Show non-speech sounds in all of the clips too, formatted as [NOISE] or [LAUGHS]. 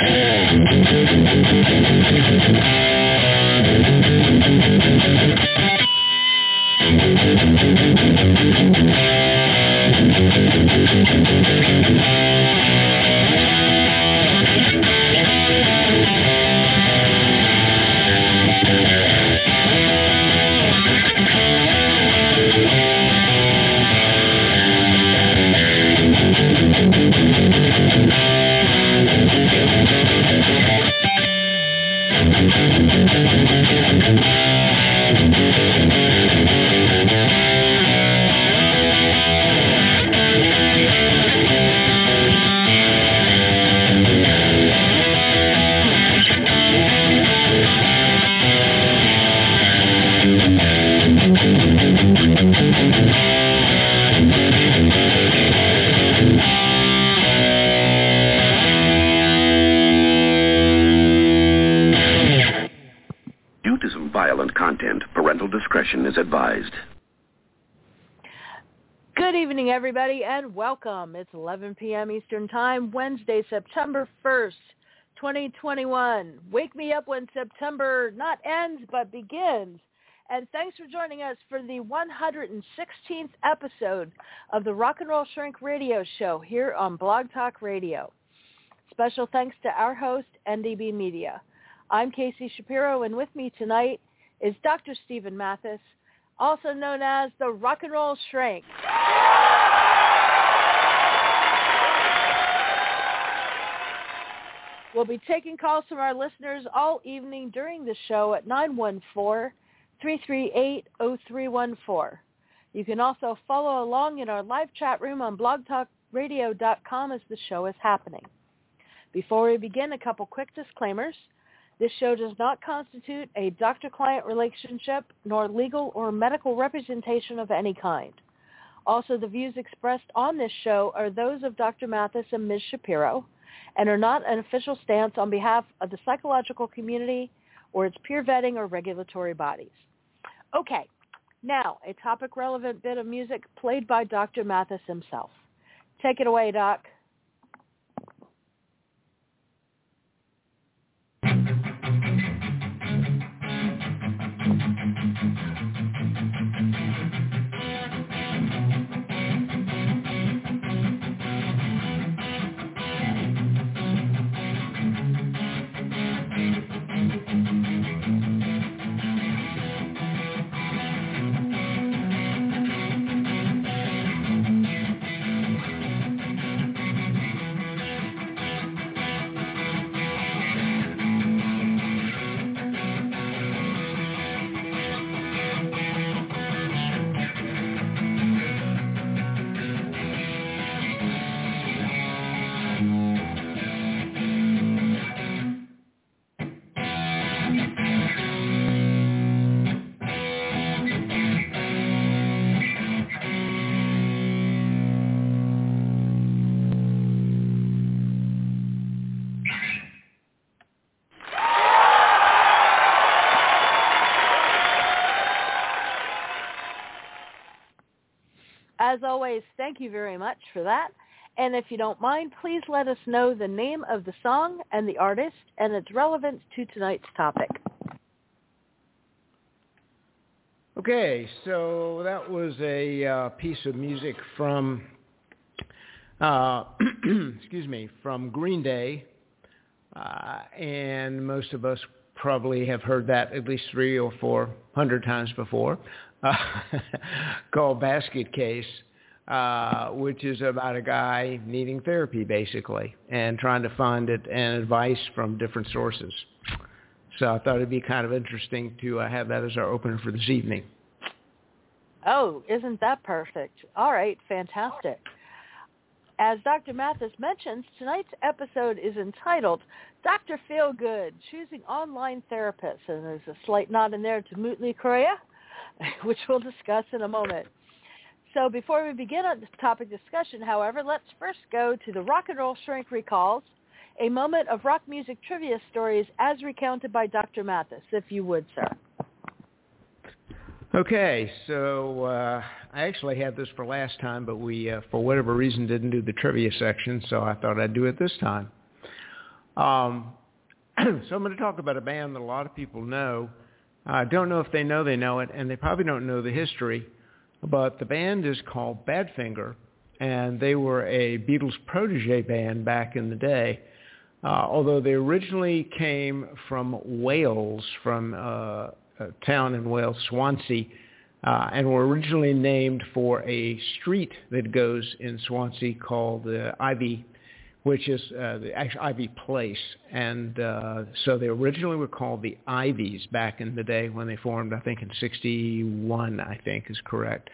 everybody, and welcome. It's 11 p.m. Eastern Time, Wednesday, September 1st, 2021. Wake me up when September not ends, but begins. And thanks for joining us for the 116th episode of the Rock and Roll Shrink Radio Show here on Blog Talk Radio. Special thanks to our host, NDB Media. I'm Casey Shapiro, and with me tonight is Dr. Stephen Mathis, also known as the Rock and Roll Shrink. We'll be taking calls from our listeners all evening during the show at 914-338-0314. You can also follow along in our live chat room on blogtalkradio.com as the show is happening. Before we begin, a couple quick disclaimers. This show does not constitute a doctor-client relationship nor legal or medical representation of any kind. Also, the views expressed on this show are those of Dr. Mathis and Ms. Shapiro and are not an official stance on behalf of the psychological community or its peer vetting or regulatory bodies. Okay, now a topic relevant bit of music played by Dr. Mathis himself. Take it away, Doc. As always, thank you very much for that. And if you don't mind, please let us know the name of the song and the artist and its relevance to tonight's topic. Okay, so that was a uh, piece of music from, uh, [CLEARS THROAT] excuse me, from Green Day, uh, and most of us probably have heard that at least three or four hundred times before uh, [LAUGHS] called Basket Case, uh, which is about a guy needing therapy basically and trying to find it and advice from different sources. So I thought it'd be kind of interesting to uh, have that as our opener for this evening. Oh, isn't that perfect? All right, fantastic. As Dr. Mathis mentions, tonight's episode is entitled Dr. Feelgood, Choosing Online Therapists. And there's a slight nod in there to Motley Crue, [LAUGHS] which we'll discuss in a moment. So before we begin on this topic discussion, however, let's first go to the Rock and Roll Shrink Recalls, a moment of rock music trivia stories as recounted by Dr. Mathis, if you would, sir. Okay, so uh, I actually had this for last time, but we, uh, for whatever reason, didn't do the trivia section, so I thought I'd do it this time. Um, [CLEARS THROAT] so I'm going to talk about a band that a lot of people know. I don't know if they know they know it, and they probably don't know the history. But the band is called Badfinger, and they were a Beatles protege band back in the day. Uh, although they originally came from Wales, from uh, a town in Wales, Swansea, uh, and were originally named for a street that goes in Swansea called uh, Ivy, which is uh, the actual Ivy Place. And uh, so they originally were called the Ivies back in the day when they formed, I think in 61, I think is correct.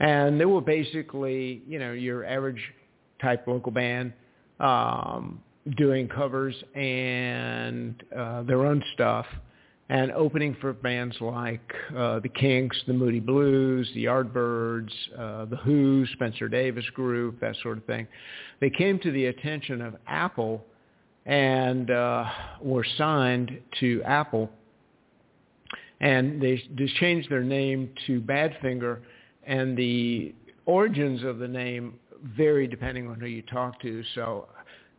And they were basically, you know, your average type local band um, doing covers and uh, their own stuff and opening for bands like uh, the Kinks, the Moody Blues, the Yardbirds, uh, the Who, Spencer Davis Group, that sort of thing. They came to the attention of Apple and uh, were signed to Apple, and they just changed their name to Badfinger, and the origins of the name vary depending on who you talk to. So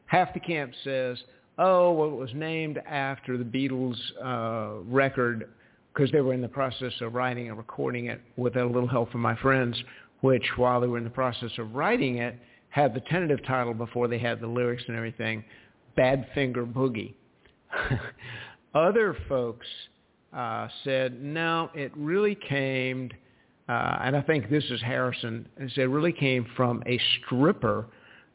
half the camp says oh, well, it was named after the Beatles uh, record because they were in the process of writing and recording it with a little help from my friends, which while they were in the process of writing it, had the tentative title before they had the lyrics and everything, Badfinger Boogie. [LAUGHS] Other folks uh, said, no, it really came, uh, and I think this is Harrison, it really came from a stripper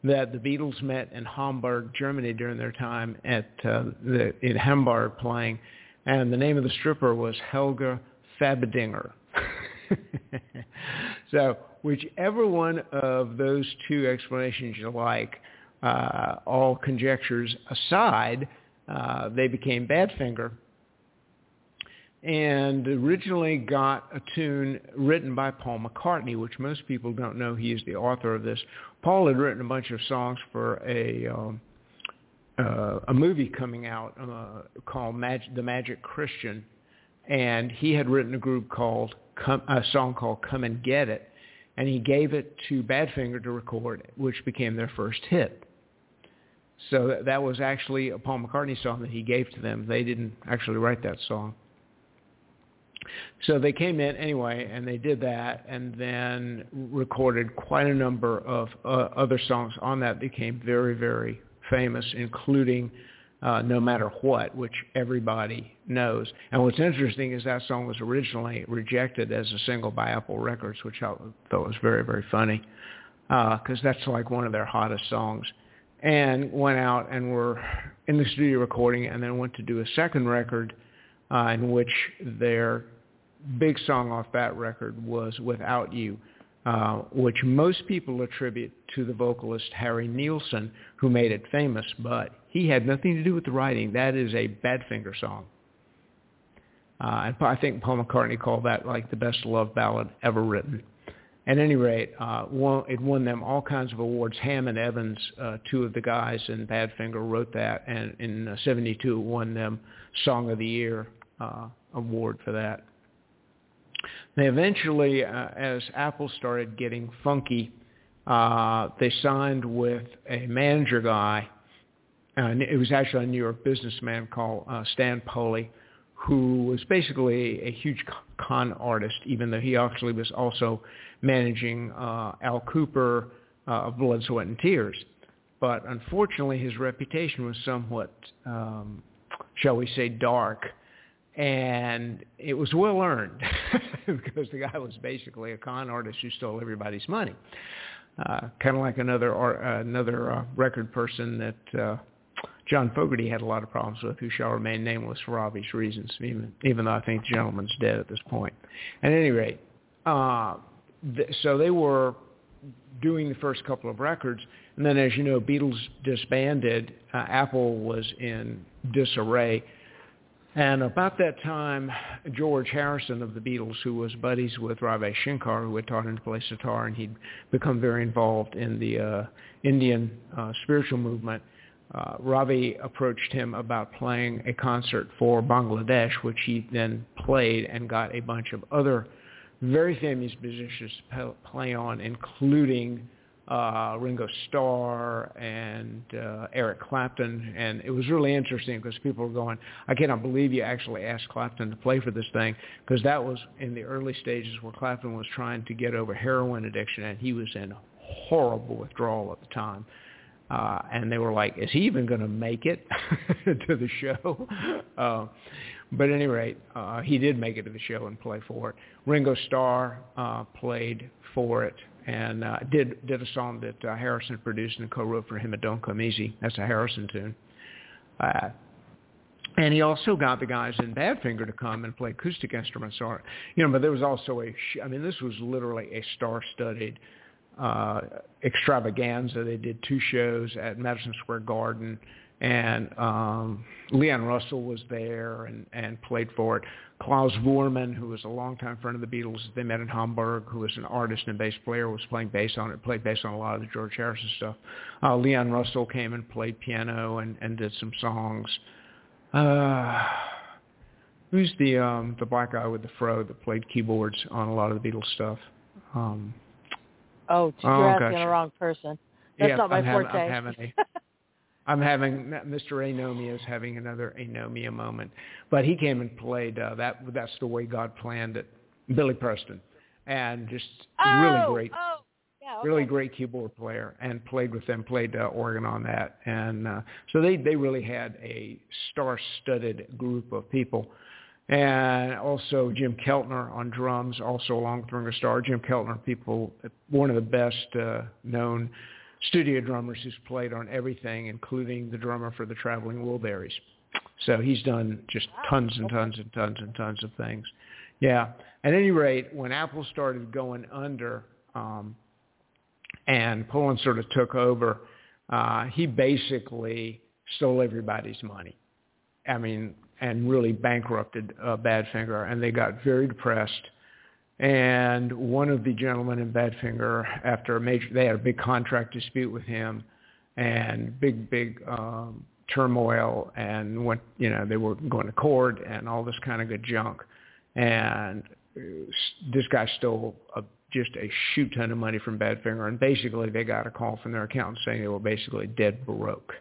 that the Beatles met in Hamburg, Germany during their time at uh, the, in Hamburg playing, and the name of the stripper was Helga Fabdinger. [LAUGHS] so whichever one of those two explanations you like, uh, all conjectures aside, uh, they became Badfinger and originally got a tune written by Paul McCartney, which most people don't know he is the author of this. Paul had written a bunch of songs for a um, uh, a movie coming out uh, called Mag- The Magic Christian, and he had written a group called Come, a song called Come and Get It, and he gave it to Badfinger to record, which became their first hit. So that was actually a Paul McCartney song that he gave to them. They didn't actually write that song. So they came in anyway, and they did that, and then recorded quite a number of uh, other songs on that. Became very, very famous, including uh, "No Matter What," which everybody knows. And what's interesting is that song was originally rejected as a single by Apple Records, which I thought was very, very funny, because uh, that's like one of their hottest songs. And went out and were in the studio recording, and then went to do a second record uh, in which their big song off that record was Without You, uh, which most people attribute to the vocalist Harry Nilsson, who made it famous, but he had nothing to do with the writing. That is a Badfinger song. Uh, and I think Paul McCartney called that like the best love ballad ever written. At any rate, uh, it won them all kinds of awards. Ham and Evans, uh, two of the guys in Badfinger, wrote that, and in uh, '72 won them Song of the Year uh, award for that. They eventually, uh, as Apple started getting funky, uh, they signed with a manager guy. Uh, it was actually a New York businessman called uh, Stan Polley, who was basically a huge con artist, even though he actually was also managing uh, Al Kooper uh, of Blood, Sweat, and Tears. But unfortunately, his reputation was somewhat, um, shall we say, dark and it was well earned [LAUGHS] because the guy was basically a con artist who stole everybody's money. Uh, kind of like another uh, another uh, record person that uh, John Fogerty had a lot of problems with, who shall remain nameless for obvious reasons, even even though I think the gentleman's dead at this point. At any rate, uh, th- so they were doing the first couple of records, and then, as you know, Beatles disbanded. Uh, Apple was in disarray and about that time, George Harrison of the Beatles, who was buddies with Ravi Shankar, who had taught him to play sitar, and he'd become very involved in the uh, Indian uh, spiritual movement, uh, Ravi approached him about playing a concert for Bangladesh, which he then played and got a bunch of other very famous musicians to play on, including uh, Ringo Starr and uh, Eric Clapton, and it was really interesting because people were going, "I cannot believe you actually asked Clapton to play for this thing," because that was in the early stages where Clapton was trying to get over heroin addiction, and he was in horrible withdrawal at the time. Uh, and they were like, "Is he even going to make it [LAUGHS] to the show?" [LAUGHS] uh, but at any rate, uh, he did make it to the show and play for it. Ringo Starr uh, played for it and uh, did did a song that uh, Harrison produced and co-wrote for him It Don't Come Easy. That's a Harrison tune. Uh, and he also got the guys in Badfinger to come and play acoustic instruments. Or, you know, but there was also a, I mean, this was literally a star-studded uh, extravaganza. They did two shows at Madison Square Garden and um, Leon Russell was there and, and played for it. Klaus Voormann, who was a longtime friend of the Beatles, they met in Hamburg, who was an artist and bass player, was playing bass on it, played bass on a lot of the George Harrison stuff. Uh, Leon Russell came and played piano and, and did some songs. Uh, who's the um, the black guy with the fro that played keyboards on a lot of the Beatles stuff? Um, oh, you're oh, asking the wrong person. That's yeah, not my I'm forte. Having, I'm having a, [LAUGHS] I'm having Mr. Anomia is having another Anomia moment, but he came and played uh, that. That's the way God planned it. Billy Preston, and just oh, really great, oh, yeah, okay. really great keyboard player, and played with them, played uh, organ on that, and uh, so they they really had a star-studded group of people. And also Jim Keltner on drums, also along with Ringo Starr. Jim Keltner, people, one of the best uh, known studio drummers who's played on everything, including the drummer for the Traveling Wilburys. So he's done just tons and tons and tons and tons of things. Yeah. At any rate, when Apple started going under um, and Poland sort of took over, uh, he basically stole everybody's money. I mean, and really bankrupted uh, Badfinger, and they got very depressed and one of the gentlemen in Badfinger, after a major, they had a big contract dispute with him, and big, big um, turmoil, and went, you know, they were going to court and all this kind of good junk, and this guy stole a, just a shoot ton of money from Badfinger, and basically they got a call from their accountant saying they were basically dead broke.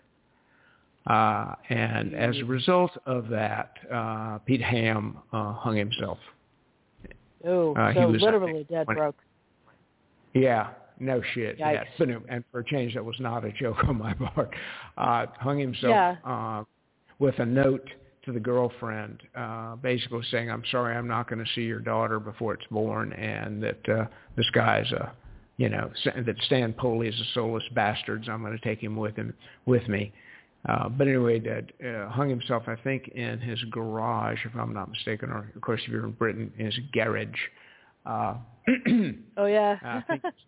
Uh, and as a result of that, uh, Pete Ham uh, hung himself. Oh, uh, so literally dead broke. Yeah, no shit. Yikes. Yes. But, and for a change, that was not a joke [LAUGHS] on my part. Uh, hung himself yeah. uh, with a note to the girlfriend, uh, basically saying, "I'm sorry, I'm not going to see your daughter before it's born, and that uh, this guy's a, you know, that Stan Polley is a soulless bastard. So I'm going to take him with him with me." Uh, but anyway, that uh, hung himself, I think, in his garage, if I'm not mistaken, or of course, if you're in Britain, in his garage. Uh, [CLEARS THROAT] oh yeah.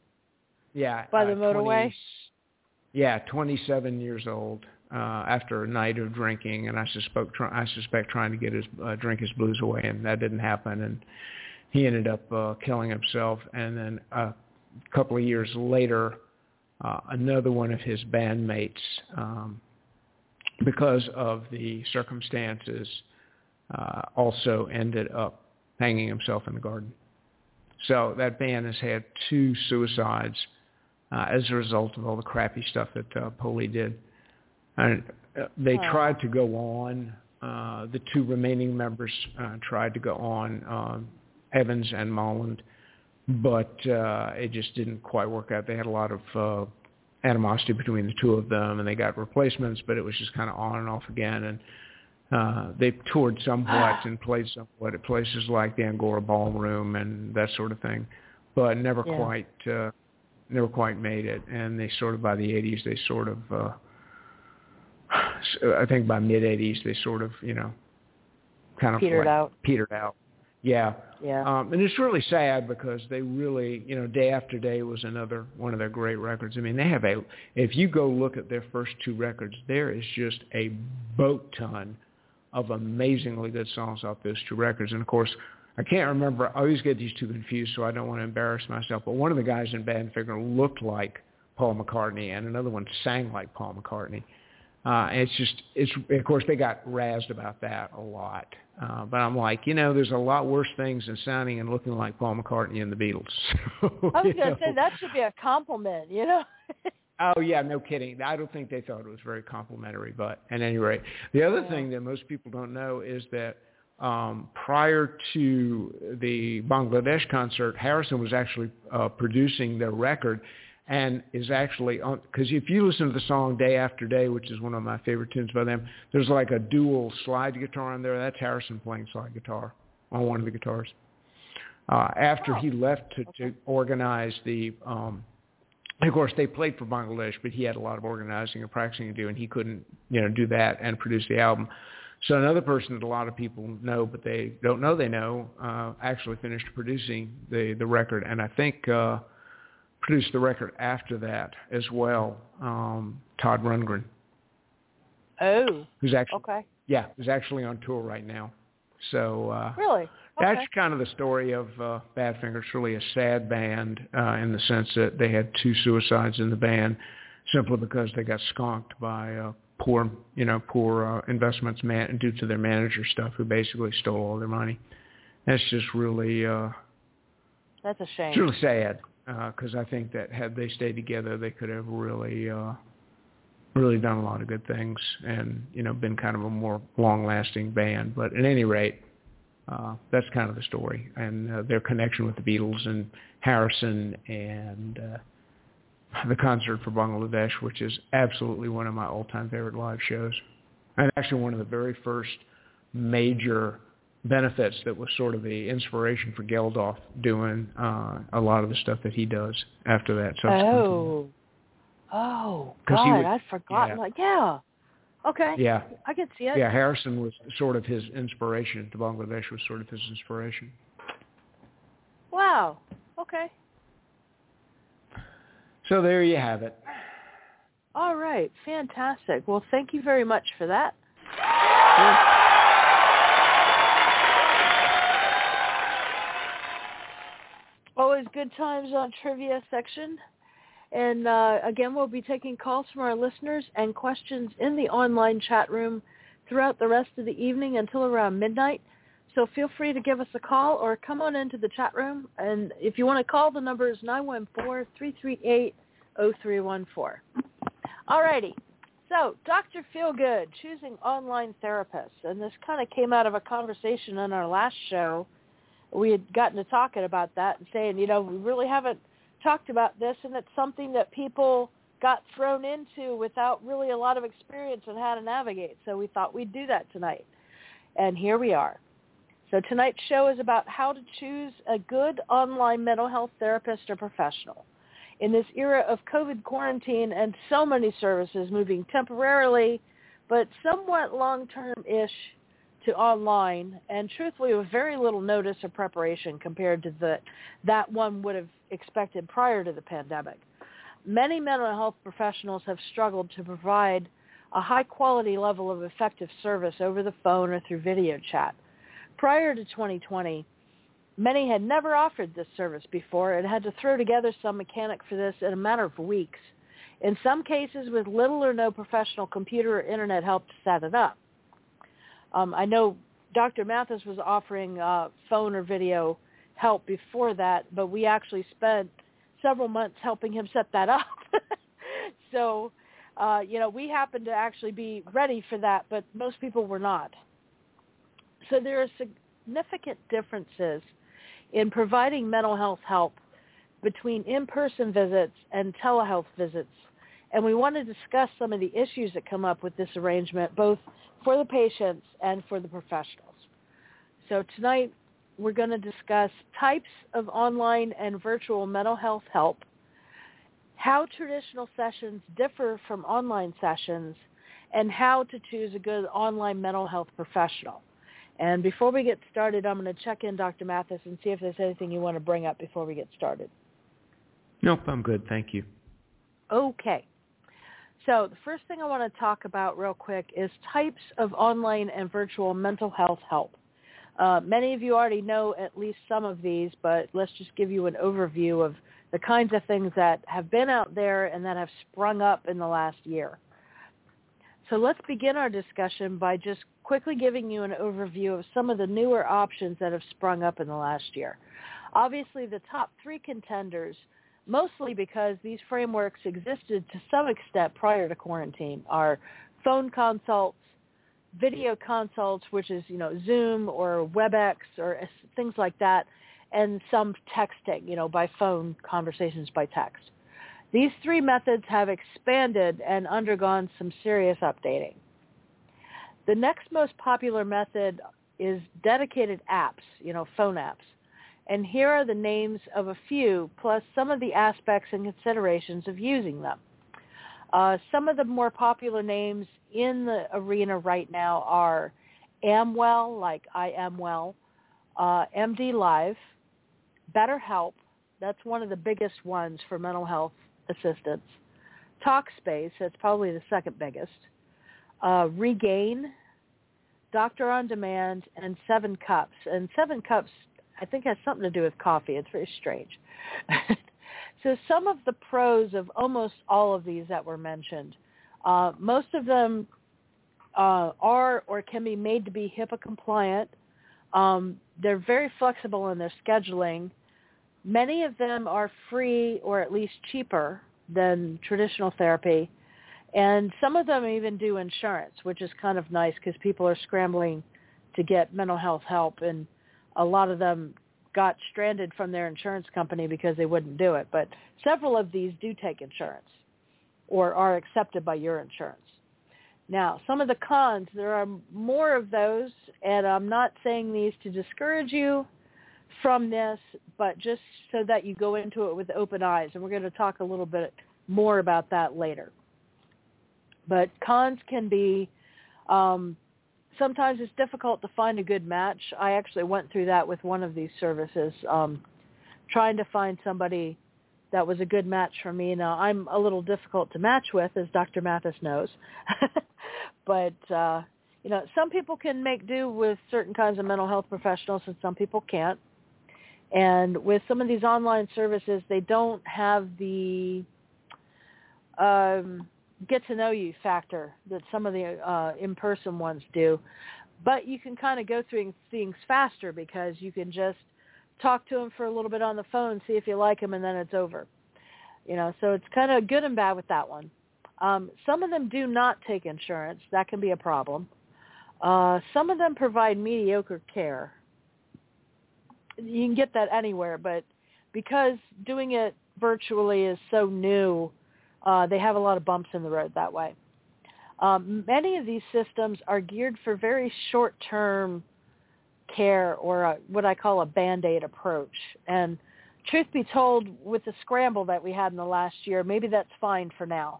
[LAUGHS] yeah. By the uh, motorway. 20, yeah, 27 years old. Uh, after a night of drinking, and I suspect, try, I suspect trying to get his uh, drink his blues away, and that didn't happen, and he ended up uh, killing himself. And then a couple of years later, uh, another one of his bandmates um, because of the circumstances, uh, also ended up hanging himself in the garden. So that band has had two suicides uh, as a result of all the crappy stuff that uh, Polley did. And uh, they oh. tried to go on. Uh, the two remaining members uh, tried to go on, um, Evans and Molland, but uh, it just didn't quite work out. They had a lot of uh, animosity between the two of them, and they got replacements, but it was just kind of on and off again. And uh, they toured somewhat and played somewhat at places like the Angora Ballroom and that sort of thing, but never yeah. quite uh, never quite made it. And they sort of by the 80s, they sort of uh, I think by mid 80s, they sort of you know kind of petered like, out. Petered out. Yeah. Yeah. Um, and it's really sad because they really, you know, Day After Day was another one of their great records. I mean, they have a, if you go look at their first two records, there is just a boat ton of amazingly good songs off those two records. And of course, I can't remember, I always get these two confused, so I don't want to embarrass myself, but one of the guys in Badfinger looked like Paul McCartney and another one sang like Paul McCartney. Uh, it's just, it's of course they got razzed about that a lot. Uh, but I'm like, you know, there's a lot worse things than sounding and looking like Paul McCartney and the Beatles. [LAUGHS] I was going to say that should be a compliment, you know. [LAUGHS] oh yeah, no kidding. I don't think they thought it was very complimentary, but at any rate, the other yeah. thing that most people don't know is that um, prior to the Bangladesh concert, Harrison was actually uh, producing their record and is actually on because if you listen to the song Day After Day, which is one of my favorite tunes by them, there's like a dual slide guitar on there. That's Harrison playing slide guitar on one of the guitars. Uh, after he left to, to organize the, um, of course they played for Bangladesh, but he had a lot of organizing and practicing to do, and he couldn't, you know, do that and produce the album. So another person that a lot of people know, but they don't know they know, uh, actually finished producing the the record, and I think. Uh, produced the record after that as well. Um, Todd Rundgren. Oh. Who's actually okay. Yeah, who's actually on tour right now. So uh, really, okay. that's kind of the story of uh, Badfinger. It's really a sad band uh, in the sense that they had two suicides in the band simply because they got skunked by uh, poor, you know, poor uh, investments man- due to their manager stuff, who basically stole all their money. That's just really. Uh, that's a shame. It's really sad because uh, I think that had they stayed together, they could have really, uh, really done a lot of good things, and you know, been kind of a more long-lasting band. But at any rate, uh, that's kind of the story, and uh, their connection with the Beatles and Harrison and uh, the concert for Bangladesh, which is absolutely one of my all-time favorite live shows, and actually one of the very first major benefits that was sort of the inspiration for Geldof doing uh, a lot of the stuff that he does after that. Oh, oh, God, I'd forgotten. Yeah. Like, yeah, okay, yeah, I can see it. Yeah, Harrison was sort of his inspiration. To Bangladesh was sort of his inspiration. Wow. Okay. So there you have it. All right, fantastic. Well, thank you very much for that. Good times on trivia section. And uh, again, we'll be taking calls from our listeners and questions in the online chat room throughout the rest of the evening until around midnight. So feel free to give us a call or come on into the chat room. And if you want to call, the number is 914-338-0314. All righty. So Dr. Feelgood, choosing online therapists. And this kind of came out of a conversation on our last show we had gotten to talking about that and saying, you know, we really haven't talked about this, and it's something that people got thrown into without really a lot of experience on how to navigate. So we thought we'd do that tonight. And here we are. So tonight's show is about how to choose a good online mental health therapist or professional. In this era of COVID quarantine and so many services moving temporarily but somewhat long-term-ish to online and truthfully with very little notice or preparation compared to the that one would have expected prior to the pandemic. Many mental health professionals have struggled to provide a high quality level of effective service over the phone or through video chat. Prior to 2020, many had never offered this service before and had to throw together some mechanic for this in a matter of weeks. In some cases with little or no professional computer or internet help to set it up. Um, I know Dr. Mathis was offering uh, phone or video help before that, but we actually spent several months helping him set that up. [LAUGHS] so, uh, you know, we happened to actually be ready for that, but most people were not. So there are significant differences in providing mental health help between in-person visits and telehealth visits. And we want to discuss some of the issues that come up with this arrangement, both for the patients and for the professionals. So tonight we're going to discuss types of online and virtual mental health help, how traditional sessions differ from online sessions, and how to choose a good online mental health professional. And before we get started, I'm going to check in Dr. Mathis and see if there's anything you want to bring up before we get started. Nope, I'm good. Thank you. Okay. So the first thing I want to talk about real quick is types of online and virtual mental health help. Uh, many of you already know at least some of these, but let's just give you an overview of the kinds of things that have been out there and that have sprung up in the last year. So let's begin our discussion by just quickly giving you an overview of some of the newer options that have sprung up in the last year. Obviously, the top three contenders, mostly because these frameworks existed to some extent prior to quarantine, are phone consults, video consults, which is, you know, Zoom or WebEx or things like that, and some texting, you know, by phone conversations by text. These three methods have expanded and undergone some serious updating. The next most popular method is dedicated apps, you know, phone apps. And here are the names of a few, plus some of the aspects and considerations of using them. Uh, some of the more popular names in the arena right now are Amwell, like I am well, uh, MD Live, BetterHelp, that's one of the biggest ones for mental health assistance, Talkspace, that's probably the second biggest, uh, Regain, Doctor on Demand, and Seven Cups. And Seven Cups, I think, has something to do with coffee. It's very strange. [LAUGHS] so some of the pros of almost all of these that were mentioned, uh, most of them uh, are or can be made to be HIPAA compliant. Um, they're very flexible in their scheduling. Many of them are free or at least cheaper than traditional therapy. And some of them even do insurance, which is kind of nice because people are scrambling to get mental health help. And a lot of them got stranded from their insurance company because they wouldn't do it. But several of these do take insurance or are accepted by your insurance. Now, some of the cons, there are more of those, and I'm not saying these to discourage you from this, but just so that you go into it with open eyes. And we're going to talk a little bit more about that later. But cons can be um, sometimes it's difficult to find a good match. I actually went through that with one of these services, um, trying to find somebody that was a good match for me. Now I'm a little difficult to match with, as Dr. Mathis knows, [LAUGHS] but uh, you know some people can make do with certain kinds of mental health professionals, and some people can't. And with some of these online services, they don't have the um, get to know you factor that some of the uh, in-person ones do. But you can kind of go through things faster because you can just talk to them for a little bit on the phone, see if you like them, and then it's over. You know, so it's kind of good and bad with that one. Um, some of them do not take insurance. That can be a problem. Uh, some of them provide mediocre care. You can get that anywhere, but because doing it virtually is so new, uh, they have a lot of bumps in the road that way. Um, many of these systems are geared for very short-term care or a, what I call a band-aid approach. And truth be told, with the scramble that we had in the last year, maybe that's fine for now.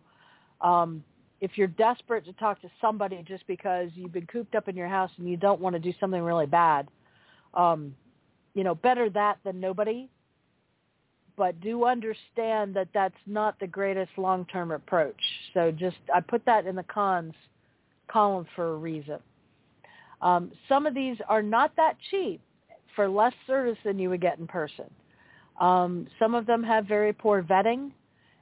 Um, if you're desperate to talk to somebody just because you've been cooped up in your house and you don't want to do something really bad, um, you know, better that than nobody but do understand that that's not the greatest long-term approach. So just I put that in the cons column for a reason. Um, some of these are not that cheap for less service than you would get in person. Um, some of them have very poor vetting,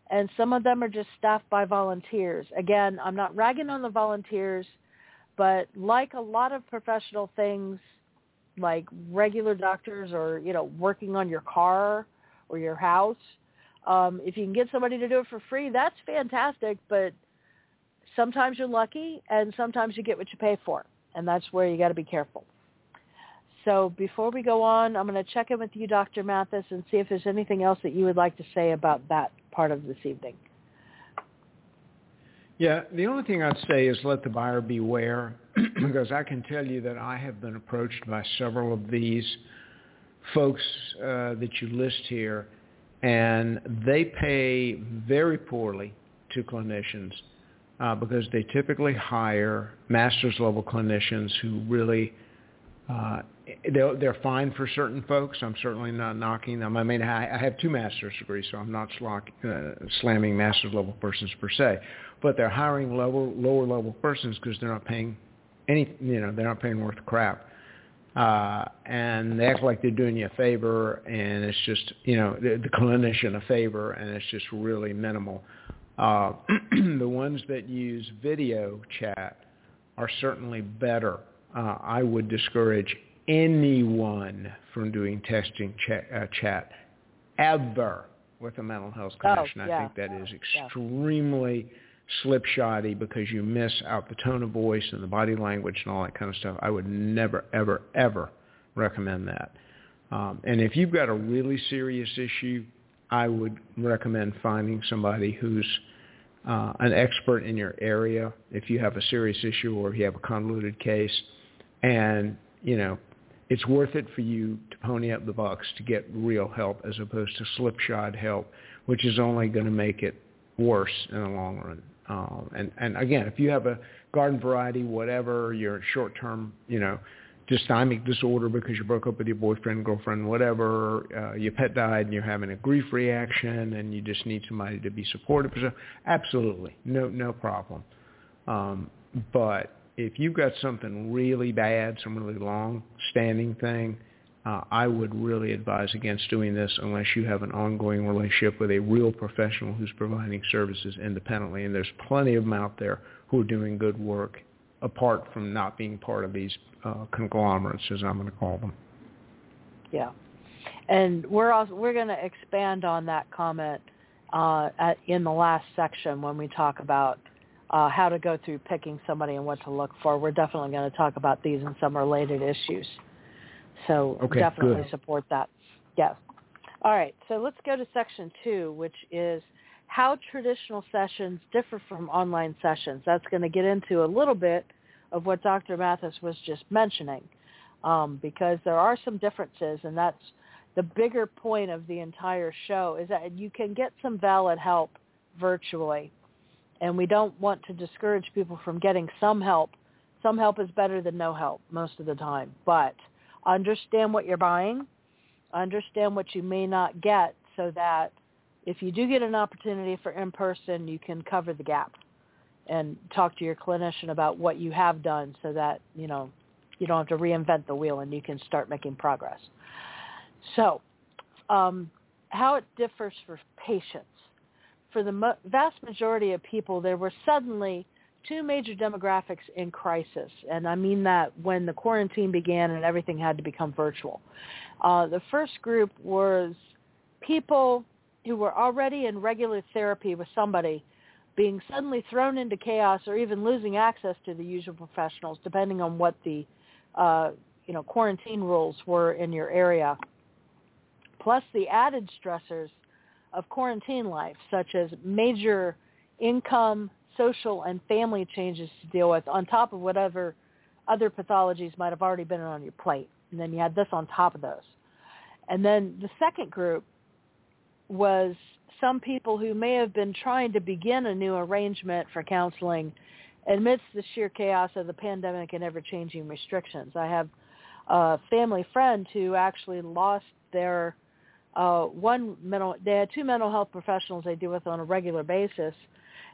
and some of them are just staffed by volunteers. Again, I'm not ragging on the volunteers, but like a lot of professional things, like regular doctors or you know working on your car or your house. Um, if you can get somebody to do it for free, that's fantastic. But sometimes you're lucky, and sometimes you get what you pay for, and that's where you got to be careful. So before we go on, I'm going to check in with you, Dr. Mathis, and see if there's anything else that you would like to say about that part of this evening. Yeah, the only thing I'd say is let the buyer beware [CLEARS THROAT] because I can tell you that I have been approached by several of these folks uh, that you list here, and they pay very poorly to clinicians uh, because they typically hire master's level clinicians who really uh, they're, they're fine for certain folks. I'm certainly not knocking them. I mean, I, I have two master's degrees, so I'm not slock, uh, slamming master's level persons per se. But they're hiring lower lower level persons because they're not paying any, you know, they're not paying worth crap uh, and they act like they're doing you a favor, and it's just you know the, the clinician a favor, and it's just really minimal. Uh, [CLEARS THROAT] the ones that use video chat are certainly better. Uh, I would discourage anyone from doing texting chat, uh, chat ever with a mental health condition. Oh, yeah. I think that is extremely yeah. Slipshotty because you miss out the tone of voice and the body language and all that kind of stuff. I would never, ever, ever recommend that. Um, and if you've got a really serious issue, I would recommend finding somebody who's uh, an expert in your area if you have a serious issue or if you have a convoluted case. And, you know, it's worth it for you to pony up the bucks to get real help as opposed to slipshod help, which is only going to make it worse in the long run. Um, and, and again, if you have a garden variety, whatever, you're short-term, you know, dysthymic disorder because you broke up with your boyfriend, girlfriend, whatever, uh, your pet died and you're having a grief reaction and you just need somebody to be supportive. So absolutely, no, no problem. Um, but if you've got something really bad, some really long-standing thing, uh, I would really advise against doing this unless you have an ongoing relationship with a real professional who's providing services independently. And there's plenty of them out there who are doing good work apart from not being part of these uh, conglomerates, as I'm going to call them. Yeah, and we're also we're going to expand on that comment uh, at, in the last section when we talk about uh, how to go through picking somebody and what to look for. We're definitely going to talk about these and some related issues. So okay, definitely good. support that. Yes. All right. So let's go to section two, which is how traditional sessions differ from online sessions. That's going to get into a little bit of what Dr. Mathis was just mentioning, um, because there are some differences, and that's the bigger point of the entire show is that you can get some valid help virtually, and we don't want to discourage people from getting some help. Some help is better than no help most of the time, but understand what you're buying, understand what you may not get so that if you do get an opportunity for in-person, you can cover the gap and talk to your clinician about what you have done so that, you know, you don't have to reinvent the wheel and you can start making progress. So um, how it differs for patients. For the mo- vast majority of people, there were suddenly two major demographics in crisis, and I mean that when the quarantine began and everything had to become virtual. Uh, the first group was people who were already in regular therapy with somebody being suddenly thrown into chaos or even losing access to the usual professionals, depending on what the uh, you know quarantine rules were in your area. Plus the added stressors of quarantine life, such as major income, social, and family changes to deal with, on top of whatever other pathologies might have already been on your plate. And then you had this on top of those. And then the second group was some people who may have been trying to begin a new arrangement for counseling amidst the sheer chaos of the pandemic and ever-changing restrictions. I have a family friend who actually lost their uh, one mental. They had two mental health professionals they deal with on a regular basis,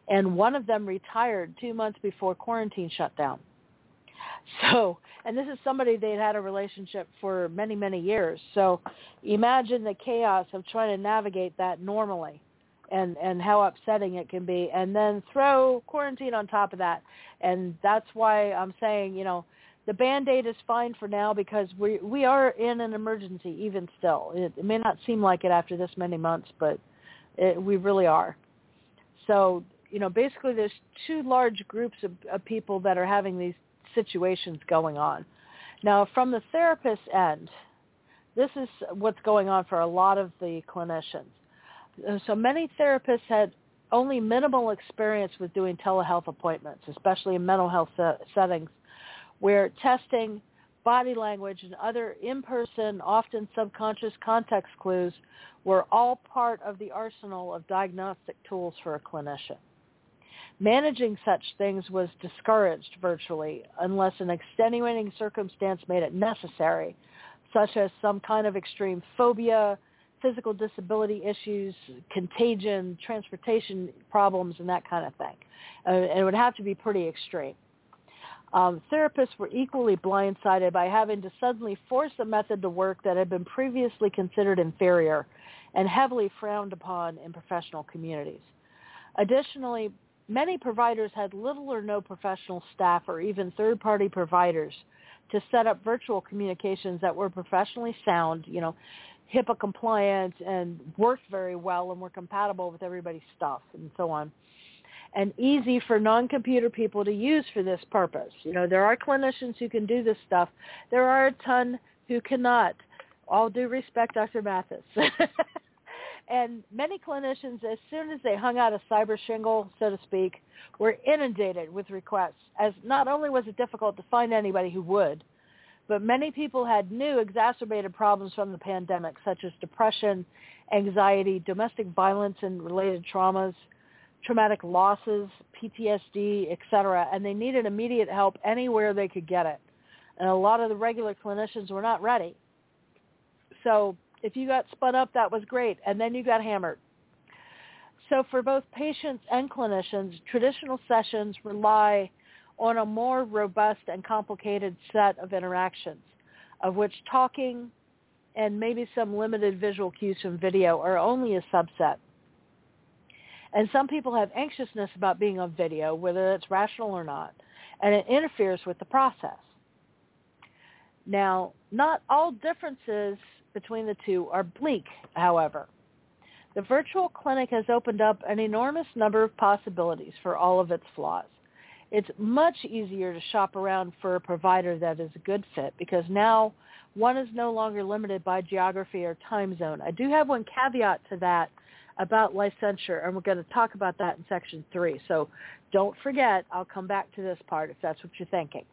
and one of them retired two months before quarantine shut down. [LAUGHS] So, and this is somebody they'd had a relationship for many, many years. So imagine the chaos of trying to navigate that normally and, and how upsetting it can be. And then throw quarantine on top of that. And that's why I'm saying, you know, the Band-Aid is fine for now because we, we are in an emergency even still. It, it may not seem like it after this many months, but it, we really are. So, you know, basically there's two large groups of, of people that are having these situations going on. Now, from the therapist end, this is what's going on for a lot of the clinicians. So many therapists had only minimal experience with doing telehealth appointments, especially in mental health settings, where testing, body language, and other in-person, often subconscious context clues were all part of the arsenal of diagnostic tools for a clinician. Managing such things was discouraged virtually unless an extenuating circumstance made it necessary, such as some kind of extreme phobia, physical disability issues, contagion, transportation problems, and that kind of thing. And it would have to be pretty extreme. Um, therapists were equally blindsided by having to suddenly force a method to work that had been previously considered inferior and heavily frowned upon in professional communities Additionally, many providers had little or no professional staff or even third-party providers to set up virtual communications that were professionally sound, you know, HIPAA compliant and worked very well and were compatible with everybody's stuff and so on. And easy for non-computer people to use for this purpose. You know, there are clinicians who can do this stuff. There are a ton who cannot. All due respect, Dr. Mathis. [LAUGHS] and many clinicians, as soon as they hung out a cyber shingle, so to speak, were inundated with requests, as not only was it difficult to find anybody who would, but many people had new exacerbated problems from the pandemic, such as depression, anxiety, domestic violence and related traumas, traumatic losses, PTSD, etc., and they needed immediate help anywhere they could get it. And a lot of the regular clinicians were not ready. So if you got spun up, that was great, and then you got hammered. So for both patients and clinicians, traditional sessions rely on a more robust and complicated set of interactions, of which talking and maybe some limited visual cues from video are only a subset. And some people have anxiousness about being on video, whether it's rational or not, and it interferes with the process. Now, not all differences between the two are bleak, however. The virtual clinic has opened up an enormous number of possibilities for all of its flaws it's much easier to shop around for a provider that is a good fit because now one is no longer limited by geography or time zone. I do have one caveat to that about licensure, and we're going to talk about that in section three. So don't forget, I'll come back to this part if that's what you're thinking.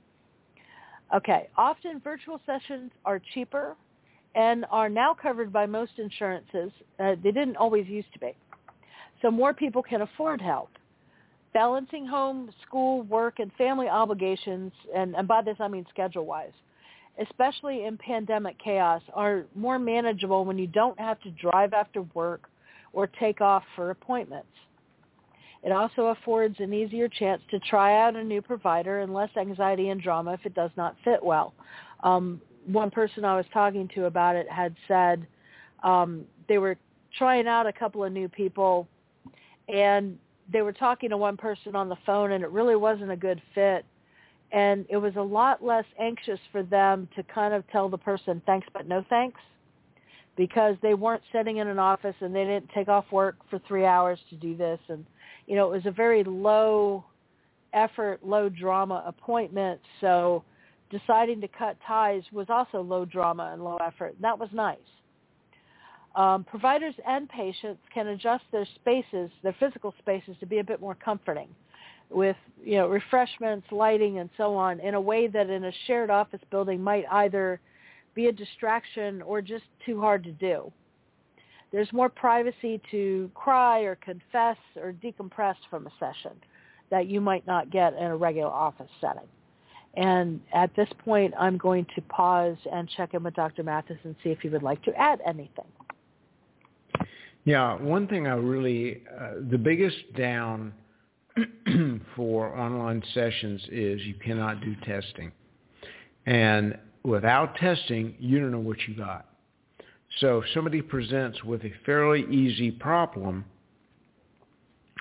Okay, often virtual sessions are cheaper and are now covered by most insurances. Uh, they didn't always used to be. So more people can afford help balancing home, school, work, and family obligations, and, and by this I mean schedule-wise, especially in pandemic chaos, are more manageable when you don't have to drive after work or take off for appointments. It also affords an easier chance to try out a new provider and less anxiety and drama if it does not fit well. Um, one person I was talking to about it had said um, they were trying out a couple of new people and they were talking to one person on the phone and it really wasn't a good fit. And it was a lot less anxious for them to kind of tell the person thanks but no thanks because they weren't sitting in an office and they didn't take off work for three hours to do this. And you know it was a very low effort low drama appointment. So deciding to cut ties was also low drama and low effort and that was nice um, providers and patients can adjust their spaces, their physical spaces, to be a bit more comforting with you know refreshments, lighting, and so on in a way that in a shared office building might either be a distraction or just too hard to do. There's more privacy to cry or confess or decompress from a session that you might not get in a regular office setting. And at this point, I'm going to pause and check in with Dr. Mathis and see if he would like to add anything. Yeah, one thing I really, uh, the biggest down [CLEARS THROAT] for online sessions is you cannot do testing. And without testing, you don't know what you got. So if somebody presents with a fairly easy problem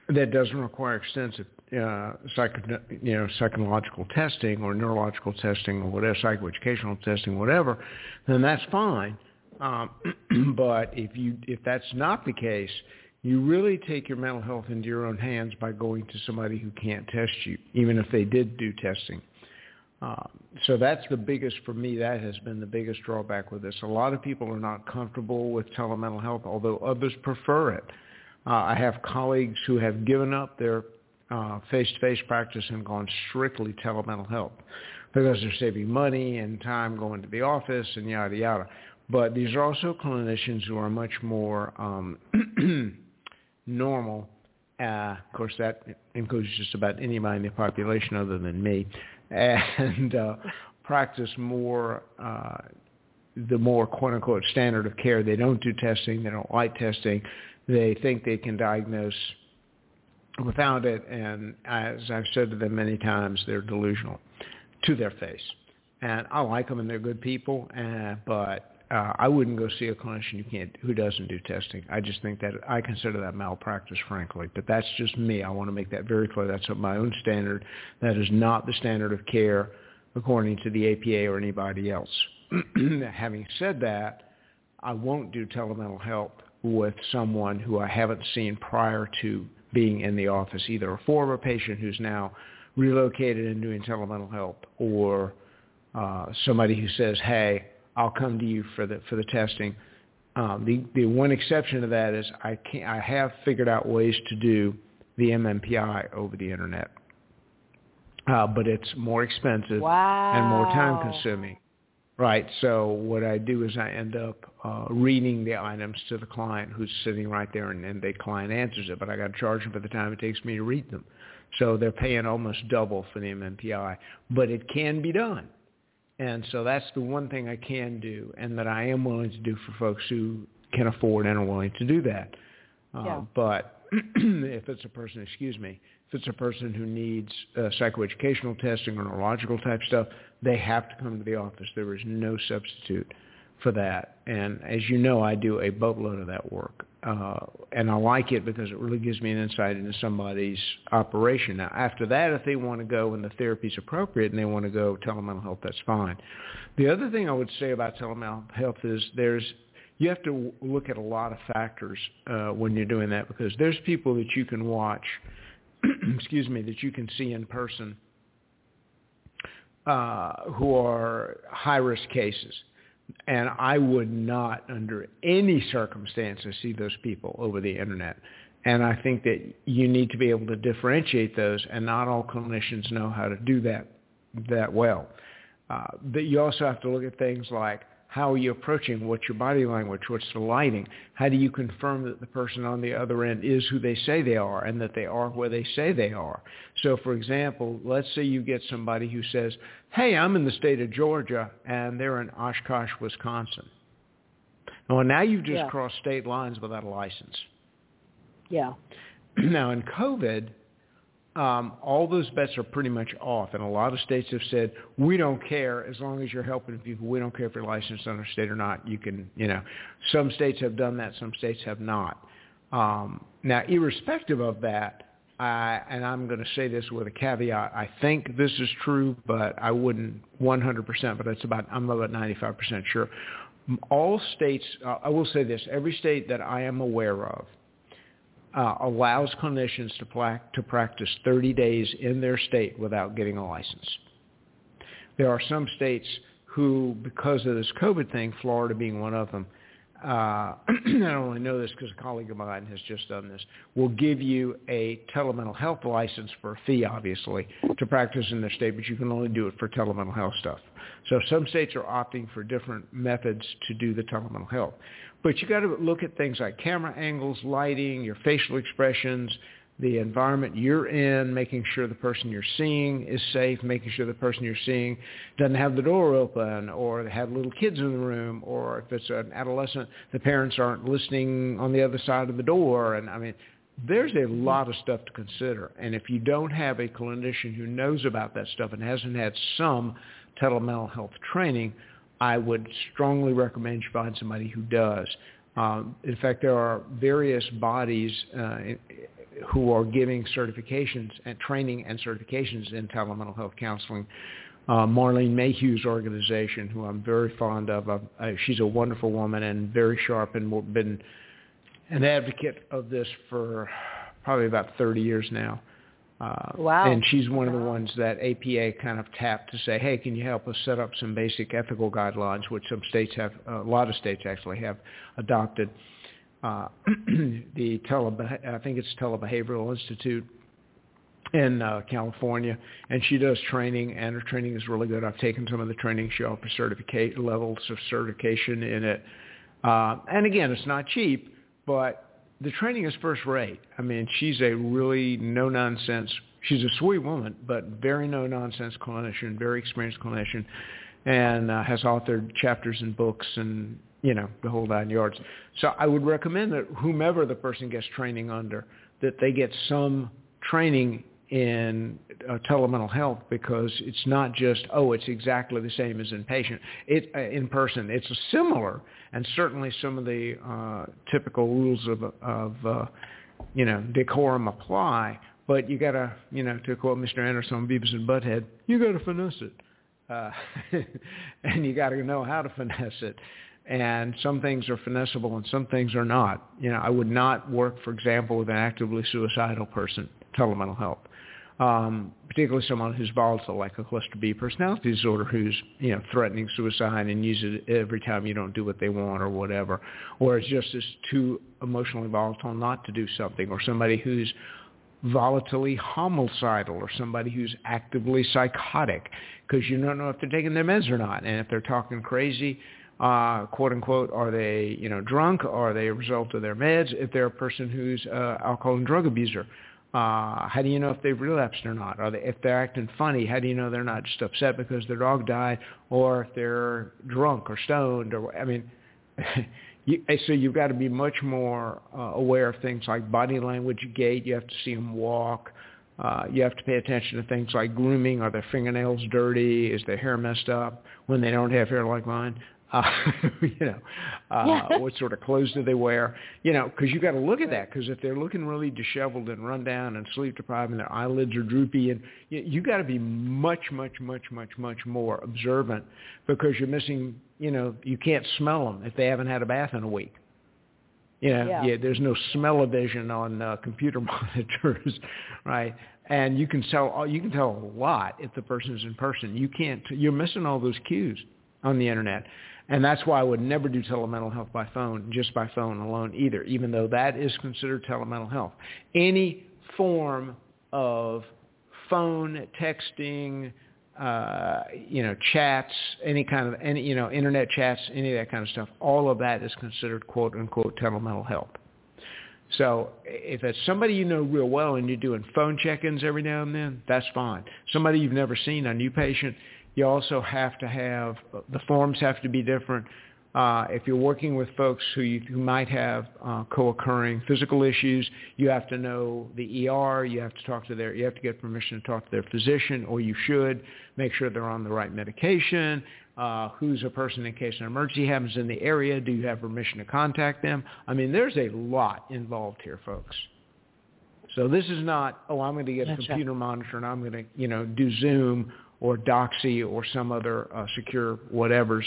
that doesn't require extensive uh, psycho, you know, psychological testing or neurological testing or whatever, psychoeducational testing, whatever, then that's fine. Um, [CLEARS THROAT] but if you if that's not the case, you really take your mental health into your own hands by going to somebody who can't test you, even if they did do testing. Uh, so that's the biggest for me. That has been the biggest drawback with this. A lot of people are not comfortable with telemental health, although others prefer it. Uh, I have colleagues who have given up their uh, face-to-face practice and gone strictly telemental health because they're saving money and time going to the office and yada yada. But these are also clinicians who are much more um, [CLEARS THROAT] normal. Uh, of course, that includes just about anybody in the population other than me, and uh, practice more uh, the more quote unquote standard of care. They don't do testing. They don't like testing. They think they can diagnose without it, and as I've said to them many times, they're delusional to their face. And I like them, and they're good people, uh, but uh, I wouldn't go see a clinician you can't who doesn't do testing. I just think that I consider that malpractice, frankly. But that's just me. I want to make that very clear. That's my own standard. That is not the standard of care according to the APA or anybody else. [CLEARS THROAT] Having said that, I won't do telemental health with someone who I haven't seen prior to being in the office, either a former patient who's now relocated and doing telemental help or uh, somebody who says, hey, I'll come to you for the for the testing. Um, the the one exception to that is I can I have figured out ways to do the MMPI over the internet, uh, but it's more expensive wow. and more time consuming. Right. So what I do is I end up uh, reading the items to the client who's sitting right there, and then the client answers it. But I got to charge them for the time it takes me to read them. So they're paying almost double for the MMPI, but it can be done. And so that's the one thing I can do and that I am willing to do for folks who can afford and are willing to do that. Uh, yeah. But [CLEARS THROAT] if it's a person, excuse me, if it's a person who needs uh, psychoeducational testing or neurological type stuff, they have to come to the office. There is no substitute for that. And as you know, I do a boatload of that work. Uh, and I like it because it really gives me an insight into somebody's operation. Now, after that, if they want to go and the therapy is appropriate and they want to go telemental health, that's fine. The other thing I would say about telemental health is there's you have to look at a lot of factors uh, when you're doing that because there's people that you can watch, [CLEARS THROAT] excuse me, that you can see in person uh, who are high risk cases and I would not, under any circumstances, see those people over the internet. And I think that you need to be able to differentiate those, and not all clinicians know how to do that that well. Uh, but you also have to look at things like how are you approaching? What's your body language? What's the lighting? How do you confirm that the person on the other end is who they say they are and that they are where they say they are? So for example, let's say you get somebody who says, hey, I'm in the state of Georgia and they're in Oshkosh, Wisconsin. Well, now you've just yeah. crossed state lines without a license. Yeah. now in COVID, um, all those bets are pretty much off. And a lot of states have said, we don't care as long as you're helping people. We don't care if you're licensed under state or not. You can, you know, some states have done that. Some states have not. Um, now, irrespective of that, I, and I'm going to say this with a caveat. I think this is true, but I wouldn't 100%, but it's about, I'm about 95% sure. All states, uh, I will say this, every state that I am aware of uh, allows clinicians to, pla- to practice 30 days in their state without getting a license. There are some states who, because of this COVID thing, Florida being one of them, uh, [CLEARS THROAT] I only know this because a colleague of mine has just done this, will give you a telemental health license for a fee, obviously, to practice in their state, but you can only do it for telemental health stuff. So some states are opting for different methods to do the telemental health. But you got to look at things like camera angles, lighting, your facial expressions, the environment you're in, making sure the person you're seeing is safe, making sure the person you're seeing doesn't have the door open or have little kids in the room or if it's an adolescent, the parents aren't listening on the other side of the door. And I mean, there's a lot of stuff to consider. And if you don't have a clinician who knows about that stuff and hasn't had some telemental health training, I would strongly recommend you find somebody who does. Um, in fact, there are various bodies uh, who are giving certifications and training and certifications in telemental health counseling. Uh, Marlene Maheu's organization, who I'm very fond of, uh, she's a wonderful woman and very sharp and been an advocate of this for probably about 30 years now. Uh, wow. And she's one of the ones that APA kind of tapped to say, hey, can you help us set up some basic ethical guidelines, which some states have, a lot of states actually have adopted. Uh, [CLEARS THROAT] the tele, I think it's Telebehavioral Institute in uh, California, and she does training, and her training is really good. I've taken some of the training. She offers certificate levels of certification in it. Uh, and again, it's not cheap, but the training is first rate. I mean, she's a really no nonsense. She's a sweet woman, but very no nonsense clinician, very experienced clinician, and uh, has authored chapters and books and you know the whole nine yards. So I would recommend that whomever the person gets training under, that they get some training in uh, telemental health because it's not just oh it's exactly the same as inpatient it uh, in person. It's similar and certainly some of the uh, typical rules of of uh, you know decorum apply. But you got to you know to quote Mr. Anderson on Beavis and Butthead you got to finesse it. Uh, [LAUGHS] and you got to know how to finesse it. And some things are finessable and some things are not. You know, I would not work, for example, with an actively suicidal person, telemental health um, particularly someone who's volatile, like a cluster B personality disorder, who's you know threatening suicide and use it every time you don't do what they want or whatever, or it's just as too emotionally volatile not to do something, or somebody who's volatilely homicidal, or somebody who's actively psychotic, because you don't know if they're taking their meds or not, and if they're talking crazy. Uh, quote unquote, are they, you know, drunk? Are they a result of their meds? If they're a person who's uh, alcohol and drug abuser, uh, how do you know if they've relapsed or not? Are they, if they're acting funny, how do you know they're not just upset because their dog died, or if they're drunk or stoned? Or I mean, [LAUGHS] you, so you've got to be much more uh, aware of things like body language, gait. You have to see them walk. Uh, you have to pay attention to things like grooming. Are their fingernails dirty? Is their hair messed up when they don't have hair like mine? Uh, [LAUGHS] you know, uh, yeah. [LAUGHS] what sort of clothes do they wear? You know, because you got to look at that. Because if they're looking really disheveled and run down and sleep deprived, and their eyelids are droopy, and you, you got to be much, much, much, much, much more observant because you're missing. You know, you can't smell them if they haven't had a bath in a week. You know, yeah, yeah there's no smell-o-vision on uh, computer [LAUGHS] monitors, right? And you can tell you can tell a lot if the person is in person. You can't. You're missing all those cues on the internet. And that's why I would never do telemental health by phone, just by phone alone either, even though that is considered telemental health. Any form of phone, texting, uh, you know, chats, any kind of, any, you know, internet chats, any of that kind of stuff, all of that is considered quote unquote telemental health. So if it's somebody you know real well and you're doing phone check-ins every now and then, that's fine. Somebody you've never seen, a new patient, you also have to have, the forms have to be different. Uh, if you're working with folks who, you, who might have uh, co-occurring physical issues, you have to know the ER. You have to talk to their. You have to get permission to talk to their physician, or you should make sure they're on the right medication. Uh, who's a person in case an emergency happens in the area? Do you have permission to contact them? I mean, there's a lot involved here, folks. So this is not, oh, I'm going to get a computer monitor and I'm going to, you know, do Zoom or Doxy or some other uh, secure whatever's.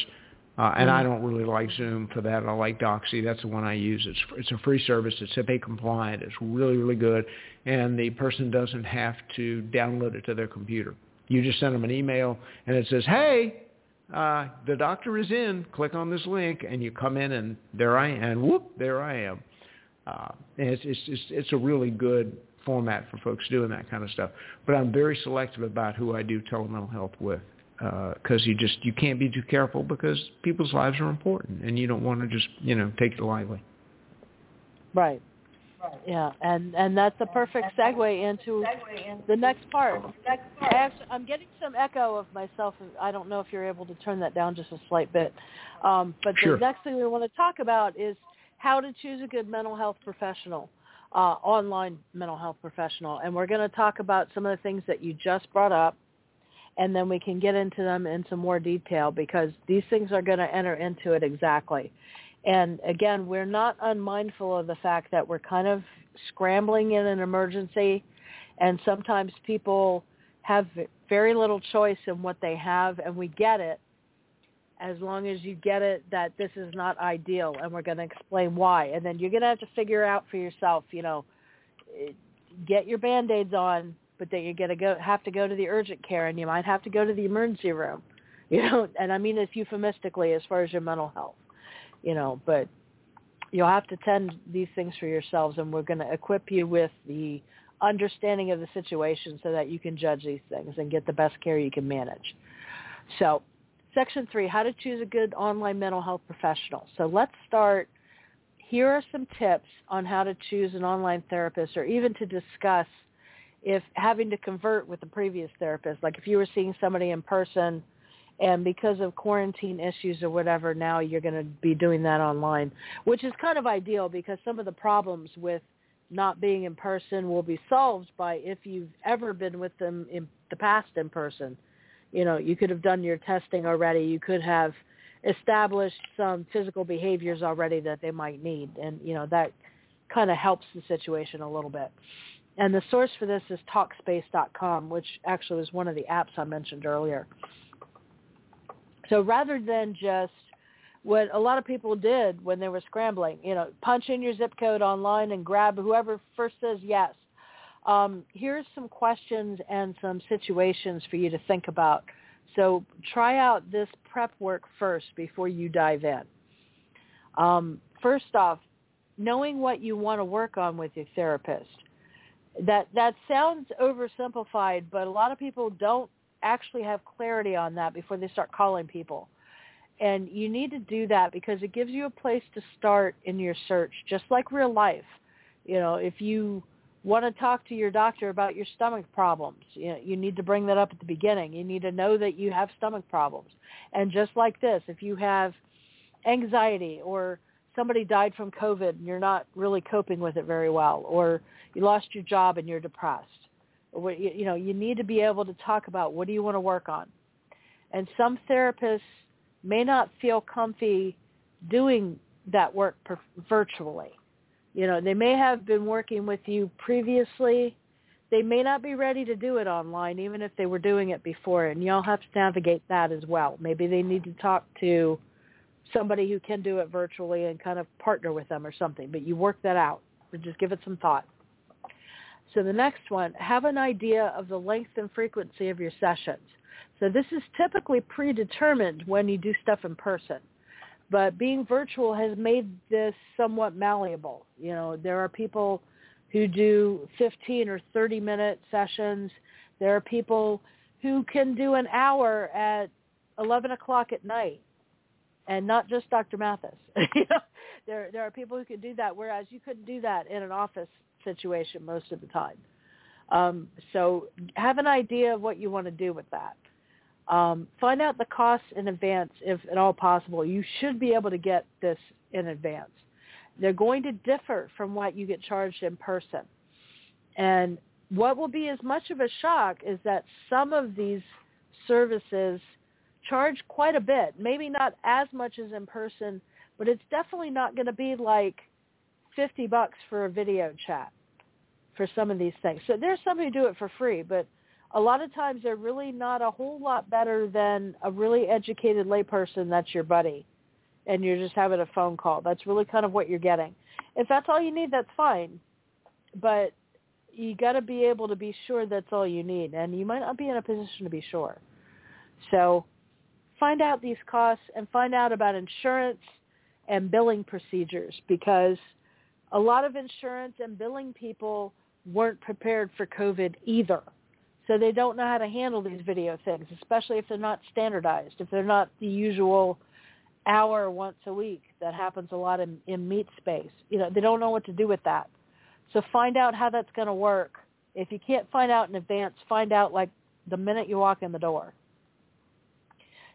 Uh, and I mm-hmm. don't really like Zoom for that. I like Doxy. That's the one I use. It's it's a free service. It's HIPAA compliant. It's really really good, and the person doesn't have to download it to their computer. You just send them an email, and it says, "Hey, uh, the doctor is in. Click on this link, and you come in, and there I am. And whoop, there I am. Uh, and it's, it's it's it's a really good format for folks doing that kind of stuff. But I'm very selective about who I do telemental health with because uh, you just you can't be too careful because people's lives are important and you don't want to just you know take it lightly. Right. Yeah, and and that's a perfect segue into the next part. I actually, I'm getting some echo of myself. I don't know if you're able to turn that down just a slight bit. Um, but sure. the next thing we want to talk about is how to choose a good mental health professional uh, online mental health professional. And we're going to talk about some of the things that you just brought up, and then we can get into them in some more detail because these things are going to enter into it exactly. And again, we're not unmindful of the fact that we're kind of scrambling in an emergency, and sometimes people have very little choice in what they have, and we get it as long as you get it that this is not ideal and we're going to explain why. And then you're going to have to figure out for yourself you know get your band-aids on but then you're going to go have to go to the urgent care and you might have to go to the emergency room [LAUGHS] you know? And i mean this euphemistically as far as your mental health you know? But you'll have to tend these things for yourselves and we're going to equip you with the understanding of the situation so that you can judge these things and get the best care you can manage. So Section 3, how to choose a good online mental health professional. So let's start. Here are some tips on how to choose an online therapist or even to discuss if having to convert with the previous therapist. Like if you were seeing somebody in person and because of quarantine issues or whatever, now you're going to be doing that online, which is kind of ideal because some of the problems with not being in person will be solved by if you've ever been with them in the past in person. You know, you could have done your testing already. You could have established some physical behaviors already that they might need. And, you know, that kind of helps the situation a little bit. And the source for this is Talkspace.com, which actually was one of the apps I mentioned earlier. So rather than just what a lot of people did when they were scrambling, you know, punch in your zip code online and grab whoever first says yes. Um, here's some questions and some situations for you to think about. So try out this prep work first before you dive in. Um, first off, knowing what you want to work on with your therapist. That that sounds oversimplified, but a lot of people don't actually have clarity on that before they start calling people. And you need to do that because it gives you a place to start in your search, just like real life. You know, if you want to talk to your doctor about your stomach problems, you, know, you need to bring that up at the beginning. You need to know that you have stomach problems. And just like this, if you have anxiety or somebody died from COVID and you're not really coping with it very well, or you lost your job and you're depressed, you know, you need to be able to talk about what do you want to work on. And some therapists may not feel comfy doing that work per- virtually. You know, they may have been working with you previously. They may not be ready to do it online, even if they were doing it before, and you'll have to navigate that as well. Maybe they need to talk to somebody who can do it virtually and kind of partner with them or something. But you work that out. Just give it some thought. So the next one, have an idea of the length and frequency of your sessions. So this is typically predetermined when you do stuff in person. But being virtual has made this somewhat malleable. You know, there are people who do 15 or 30 minute sessions. There are people who can do an hour at 11 o'clock at night and not just Dr. Mathis. [LAUGHS] you know, there there are people who can do that, whereas you couldn't do that in an office situation most of the time. Um, so have an idea of what you want to do with that. Um, find out the costs in advance if at all possible. You should be able to get this in advance. They're going to differ from what you get charged in person. And what will be as much of a shock is that some of these services charge quite a bit. Maybe not as much as in person, but it's definitely not going to be like 50 bucks for a video chat for some of these things. So there's some who do it for free, but a lot of times they're really not a whole lot better than a really educated layperson that's your buddy and you're just having a phone call. That's really kind of what you're getting. If that's all you need, that's fine. But you got to be able to be sure that's all you need and you might not be in a position to be sure. So find out these costs and find out about insurance and billing procedures because a lot of insurance and billing people weren't prepared for COVID either. So they don't know how to handle these video things, especially if they're not standardized, if they're not the usual hour once a week that happens a lot in, in meat space. You know, they don't know what to do with that. So find out how that's going to work. If you can't find out in advance, find out like the minute you walk in the door.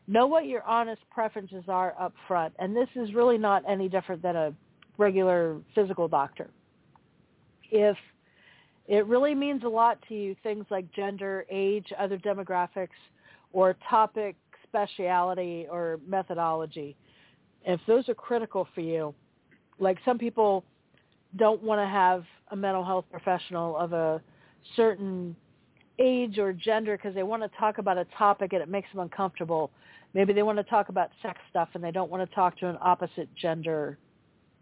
Know what your honest preferences are up front. And this is really not any different than a regular physical doctor. If it really means a lot to you, things like gender, age, other demographics, or topic, speciality, or methodology. If those are critical for you, like some people don't want to have a mental health professional of a certain age or gender because they want to talk about a topic and it makes them uncomfortable. Maybe they want to talk about sex stuff and they don't want to talk to an opposite gender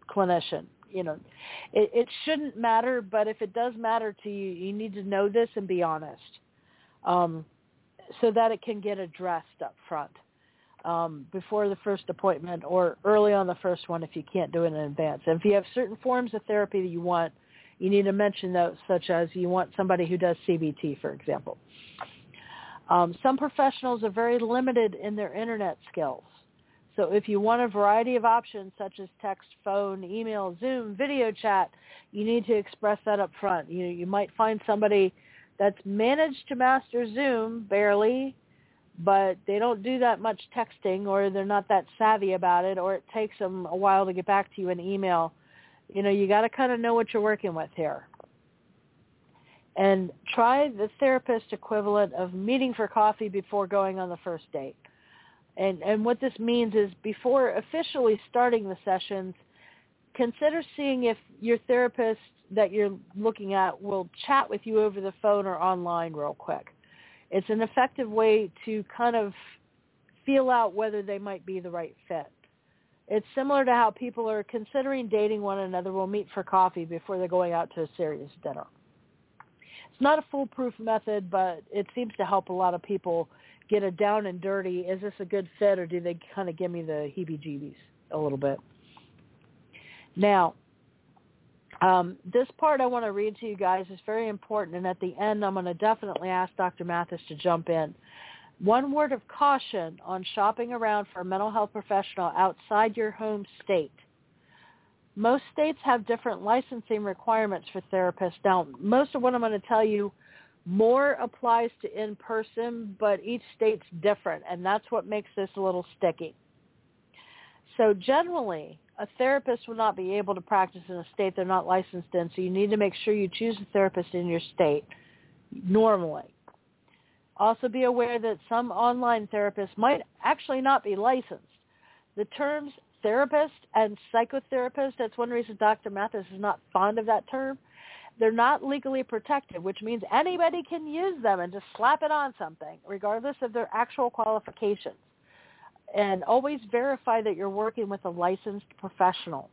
clinician you know, it, it shouldn't matter, but if it does matter to you, you need to know this and be honest, um, so that it can get addressed up front um, before the first appointment or early on the first one if you can't do it in advance. And if you have certain forms of therapy that you want, you need to mention those, such as you want somebody who does CBT, for example. Um, some professionals are very limited in their internet skills. So if you want a variety of options such as text, phone, email, Zoom, video chat, you need to express that up front. You, you might find somebody that's managed to master Zoom barely, but they don't do that much texting or they're not that savvy about it or it takes them a while to get back to you in email. You know, you got to kind of know what you're working with here. And try the therapist equivalent of meeting for coffee before going on the first date. And and what this means is before officially starting the sessions, consider seeing if your therapist that you're looking at will chat with you over the phone or online real quick. It's an effective way to kind of feel out whether they might be the right fit. It's similar to how people are considering dating one another will meet for coffee before they're going out to a serious dinner. It's not a foolproof method, but it seems to help a lot of people get a down and dirty. Is this a good fit or do they kind of give me the heebie-jeebies a little bit? Now, um, this part I want to read to you guys is very important, and at the end I'm going to definitely ask Dr. Mathis to jump in. One word of caution on shopping around for a mental health professional outside your home state. Most states have different licensing requirements for therapists. Now, most of what I'm going to tell you more applies to in-person, but each state's different, and that's what makes this a little sticky. So generally, a therapist will not be able to practice in a state they're not licensed in, so you need to make sure you choose a therapist in your state normally. Also be aware that some online therapists might actually not be licensed. The terms therapist and psychotherapist, that's one reason Dr. Mathis is not fond of that term. They're not legally protected, which means anybody can use them and just slap it on something, regardless of their actual qualifications. And always verify that you're working with a licensed professional.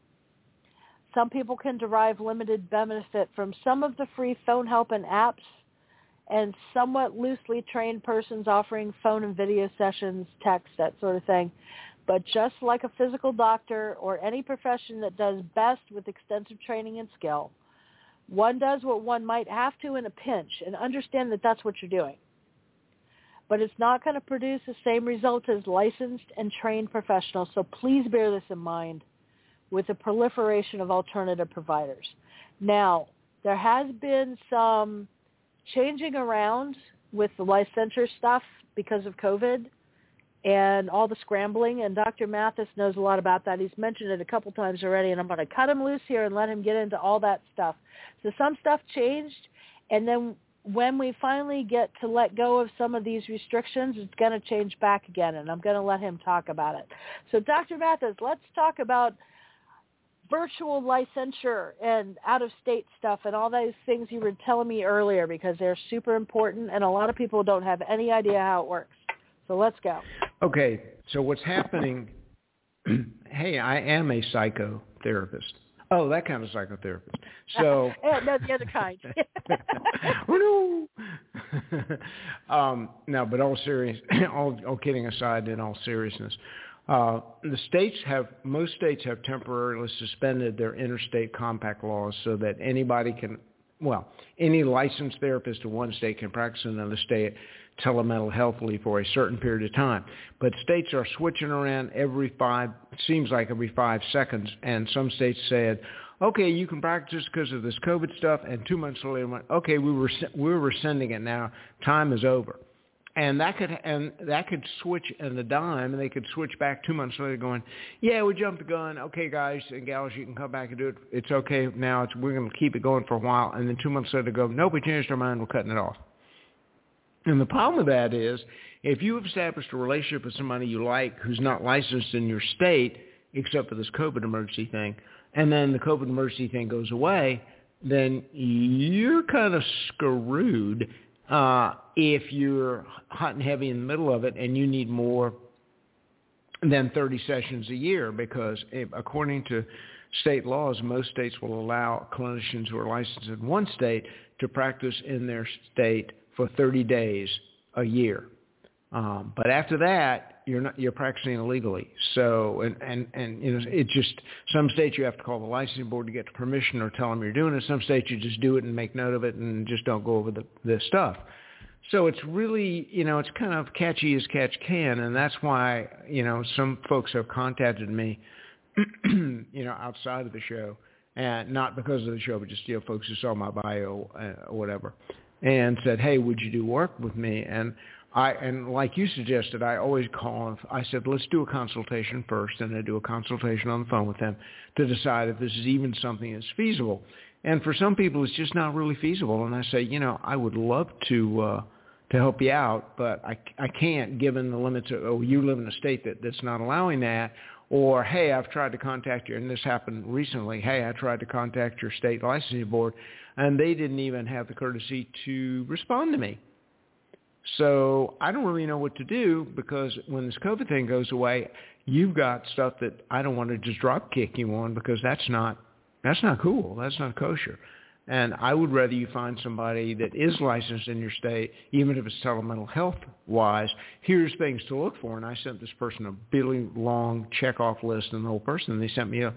Some people can derive limited benefit from some of the free phone help and apps and somewhat loosely trained persons offering phone and video sessions, text, that sort of thing. But just like a physical doctor or any profession that does best with extensive training and skill, one does what one might have to in a pinch and understand that that's what you're doing. But it's not going to produce the same results as licensed and trained professionals, so please bear this in mind with the proliferation of alternative providers. Now, there has been some changing around with the licensure stuff because of COVID and all the scrambling. And Dr. Mathis knows a lot about that. He's mentioned it a couple times already, and I'm going to cut him loose here and let him get into all that stuff. So some stuff changed, and then when we finally get to let go of some of these restrictions, it's going to change back again, and I'm going to let him talk about it. So Dr. Mathis, let's talk about virtual licensure and out-of-state stuff and all those things you were telling me earlier because they're super important and a lot of people don't have any idea how it works. So let's go. Okay, so what's happening, [CLEARS THROAT] hey, I am a psychotherapist. Oh, that kind of psychotherapist. So [LAUGHS] no, the other kind. [LAUGHS] [LAUGHS] oh no. um, no, but all serious, [CLEARS THROAT] all, all kidding aside, in all seriousness, uh, the states have, most states have temporarily suspended their interstate compact laws so that anybody can, well, any licensed therapist in one state can practice in another state telemental healthily for a certain period of time. But states are switching around every five, seems like every five seconds, and some states said, okay, you can practice because of this COVID stuff, and two months later went, okay, we were, we were rescinding it now, time is over and that could and that could switch in the dime, and they could switch back two months later, going, "Yeah, we jumped the gun. Okay, guys and gals, you can come back and do it. It's okay now. It's, we're going to keep it going for a while." And then two months later, go, "Nope, we changed our mind. We're cutting it off." And the problem with that is, if you established a relationship with somebody you like who's not licensed in your state, except for this COVID emergency thing, and then the COVID emergency thing goes away, then you're kind of screwed uh, if you're hot and heavy in the middle of it and you need more than 30 sessions a year because if, according to state laws, most states will allow clinicians who are licensed in one state to practice in their state for 30 days a year. Um, but after that, you're not you're practicing illegally. So and and and you know it just some states you have to call the licensing board to get permission or tell them you're doing it. Some states you just do it and make note of it and just don't go over the the stuff. So it's really, you know, it's kind of catchy as catch can, and that's why, you know, some folks have contacted me, [CLEARS THROAT] you know, outside of the show, and not because of the show, but just, you know, folks who saw my bio uh, or whatever, and said, hey, would you do work with me? And I and like you suggested, I always call. I said, let's do a consultation first, and I do a consultation on the phone with them to decide if this is even something that's feasible. And for some people, it's just not really feasible. And I say, you know, I would love to uh, to help you out, but I I can't given the limits. Of, oh, you live in a state that that's not allowing that. Or hey, I've tried to contact you, and this happened recently. Hey, I tried to contact your state licensing board, and they didn't even have the courtesy to respond to me. So I don't really know what to do because when this COVID thing goes away, you've got stuff that I don't want to just drop kick you on because that's not that's not cool. That's not kosher. And I would rather you find somebody that is licensed in your state, even if it's telemental health wise. Here's things to look for. And I sent this person a really long check off list and the whole person. They sent me a,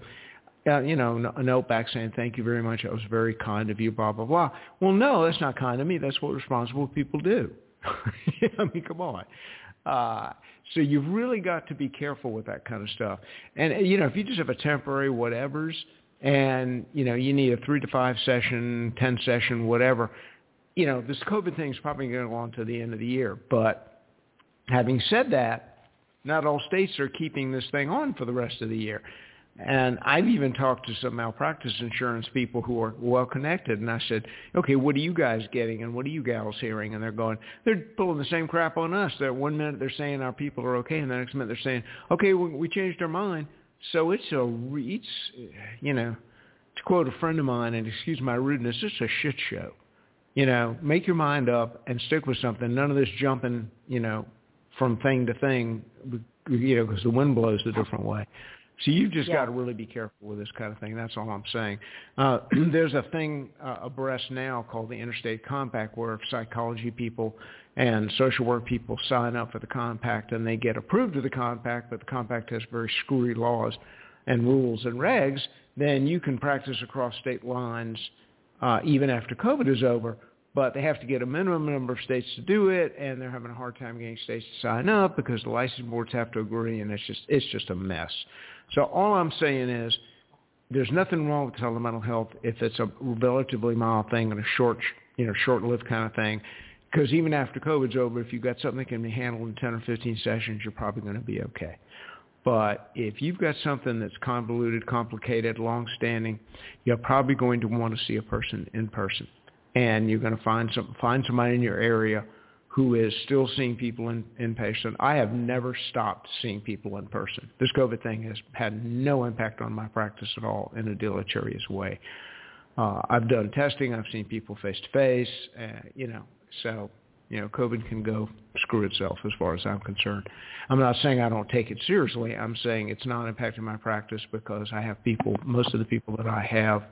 uh, you know, a note back saying, thank you very much. That was very kind of you, blah, blah, blah. Well, no, that's not kind of me. That's what responsible people do. [LAUGHS] I mean, come on. Uh, so you've really got to be careful with that kind of stuff. And, you know, if you just have a temporary whatevers and, you know, you need a three to five session, 10 session, whatever, you know, this COVID thing is probably going to go on to the end of the year. But having said that, not all states are keeping this thing on for the rest of the year. And I've even talked to some malpractice insurance people who are well connected, and I said, "Okay, what are you guys getting, and what are you gals hearing?" And they're going, they're pulling the same crap on us. That one minute they're saying our people are okay, and the next minute they're saying, "Okay, we, we changed our mind." So it's a, it's, you know, to quote a friend of mine, and excuse my rudeness, it's a shit show. You know, make your mind up and stick with something. None of this jumping, you know, from thing to thing, you know, because the wind blows a different way. So you've just yeah. got to really be careful with this kind of thing. That's all I'm saying. Uh, [CLEARS THROAT] there's a thing uh, abreast now called the Interstate Compact where psychology people and social work people sign up for the compact and they get approved of the compact, but the compact has very screwy laws and rules and regs, then you can practice across state lines uh, even after COVID is over. But they have to get a minimum number of states to do it, and they're having a hard time getting states to sign up because the license boards have to agree, and it's just it's just a mess. So all I'm saying is there's nothing wrong with telemental health if it's a relatively mild thing and a short, you know, short-lived kind of thing. Because even after COVID's over, if you've got something that can be handled in 10 or 15 sessions, you're probably going to be okay. But if you've got something that's convoluted, complicated, long-standing, you're probably going to want to see a person in person, and you're going to find some find somebody in your area who is still seeing people in, person. I have never stopped seeing people in person. This COVID thing has had no impact on my practice at all in a deleterious way. Uh, I've done testing. I've seen people face to face. You know, so you know, COVID can go screw itself as far as I'm concerned. I'm not saying I don't take it seriously. I'm saying it's not impacting my practice because I have people. Most of the people that I have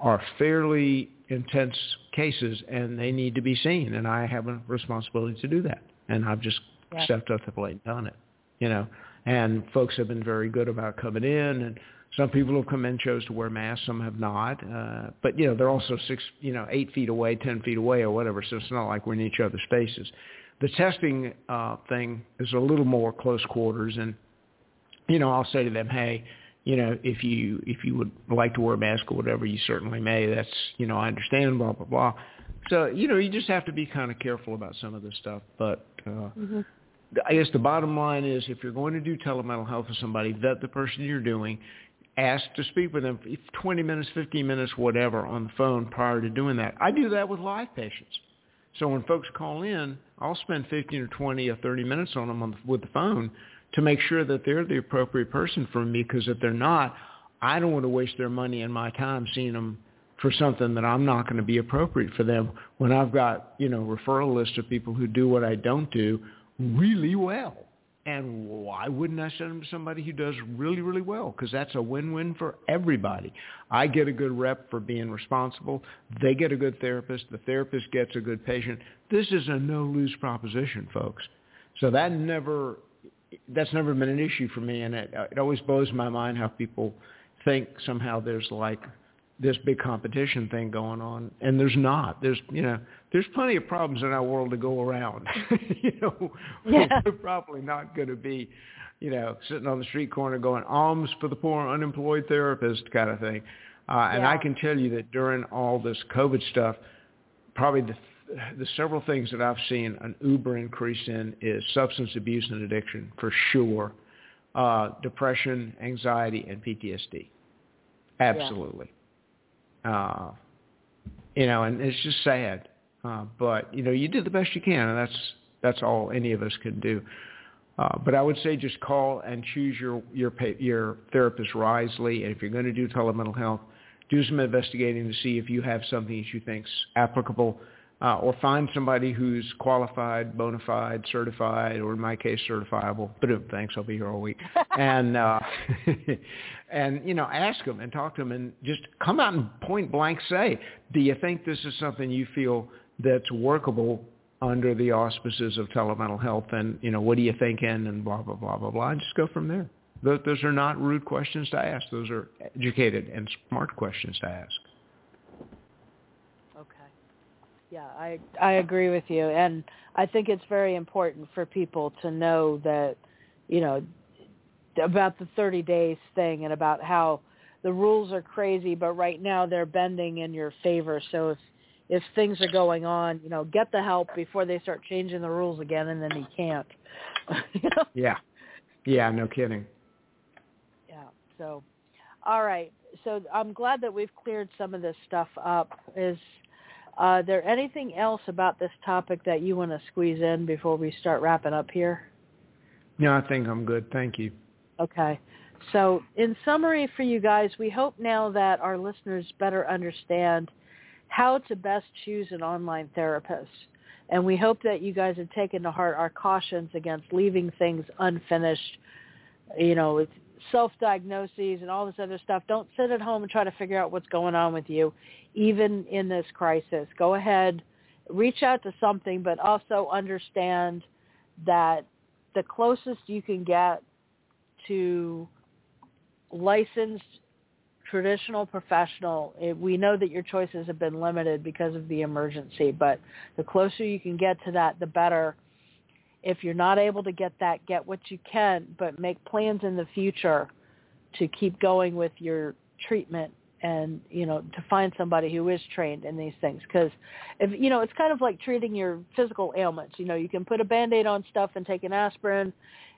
are fairly intense cases and they need to be seen and I have a responsibility to do that. And I've just yeah. stepped up to the plate and done it. You know. And folks have been very good about coming in and some people have come in chose to wear masks, some have not. Uh, but you know, they're also six, you know, eight feet away, ten feet away, or whatever. So it's not like we're in each other's faces. The testing uh, thing is a little more close quarters, and you know, I'll say to them, hey, you know, if you if you would like to wear a mask or whatever, you certainly may. That's you know, I understand, blah blah blah. So you know, you just have to be kind of careful about some of this stuff. But uh, mm-hmm. I guess the bottom line is, if you're going to do telemental health with somebody, vet the person you're doing. Ask to speak with them 20 minutes, 15 minutes, whatever, on the phone prior to doing that. I do that with live patients. So when folks call in, I'll spend 15 or 20 or 30 minutes on them on the, with the phone to make sure that they're the appropriate person for me because if they're not, I don't want to waste their money and my time seeing them for something that I'm not going to be appropriate for them when I've got, you know, referral list of people who do what I don't do really well. And why wouldn't I send them to somebody who does really, really well? Because that's a win-win for everybody. I get a good rep for being responsible. They get a good therapist. The therapist gets a good patient. This is a no-lose proposition, folks. So that never that's never been an issue for me, and it, it always blows my mind how people think somehow there's like this big competition thing going on, and there's not. There's you know there's plenty of problems in our world to go around. [LAUGHS] you know, [LAUGHS] yeah. we're probably not going to be, you know, sitting on the street corner going alms for the poor unemployed therapist kind of thing. Uh, and yeah. I can tell you that during all this COVID stuff, probably the the several things that I've seen an uber increase in is substance abuse and addiction for sure, uh, depression, anxiety, and PTSD. Absolutely. Yeah. Uh, you know, and it's just sad. Uh, but you know, you did the best you can, and that's that's all any of us can do. Uh, but I would say just call and choose your your your therapist wisely. And if you're going to do telemental health, do some investigating to see if you have something that you think's applicable, uh, or find somebody who's qualified, bona fide, certified, or in my case, certifiable. But thanks, I'll be here all week. [LAUGHS] and uh, [LAUGHS] and you know, ask them and talk to them, and just come out and point blank say, do you think this is something you feel that's workable under the auspices of telemental health? And you know, what are you thinking? And blah blah blah blah blah. And just go from there. Those, those are not rude questions to ask. Those are educated and smart questions to ask. Okay. Yeah, I I agree with you, and I think it's very important for people to know that, you know, about the 30 days thing and about how the rules are crazy, but right now they're bending in your favor. So if if things are going on, you know, get the help before they start changing the rules again, and then you can't. [LAUGHS] you know? Yeah. Yeah. No kidding. Yeah. So, all right. So I'm glad that we've cleared some of this stuff up. Is uh, there anything else about this topic that you want to squeeze in before we start wrapping up here? No, I think I'm good. Thank you. Okay. So in summary for you guys, we hope now that our listeners better understand how to best choose an online therapist. And we hope that you guys have taken to heart our cautions against leaving things unfinished. You know, self-diagnoses and all this other stuff. Don't sit at home and try to figure out what's going on with you, even in this crisis. Go ahead, reach out to something, but also understand that the closest you can get to licensed traditional professional, it, we know that your choices have been limited because of the emergency, but the closer you can get to that, the better if you're not able to get that, get what you can, but make plans in the future to keep going with your treatment and you know to find somebody who is trained in these things. Because if you know it's kind of like treating your physical ailments. You know you can put a band-aid on stuff and take an aspirin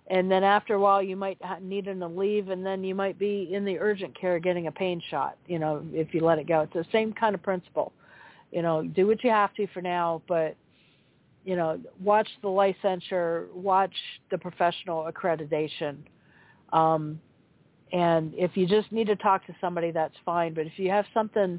and then after a while you might need an Aleve and then you might be in the urgent care getting a pain shot you know if you let it go. It's the same kind of principle. You know do what you have to for now but you know, watch the licensure, watch the professional accreditation. Um, and if you just need to talk to somebody, that's fine. But if you have something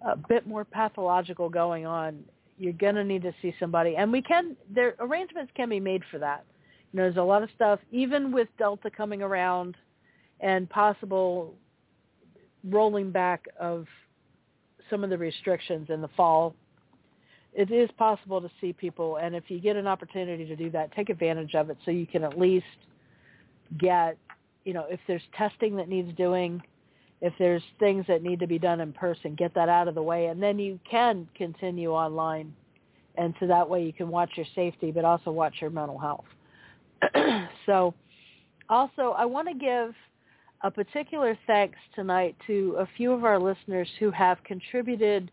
a bit more pathological going on, you're going to need to see somebody. And we can, there arrangements can be made for that. You know, there's a lot of stuff, even with Delta coming around and possible rolling back of some of the restrictions in the fall it is possible to see people, and if you get an opportunity to do that, take advantage of it so you can at least get, you know, if there's testing that needs doing, if there's things that need to be done in person, get that out of the way, and then you can continue online, and so that way you can watch your safety, but also watch your mental health. [CLEARS THROAT] so, also, I want to give a particular thanks tonight to a few of our listeners who have contributed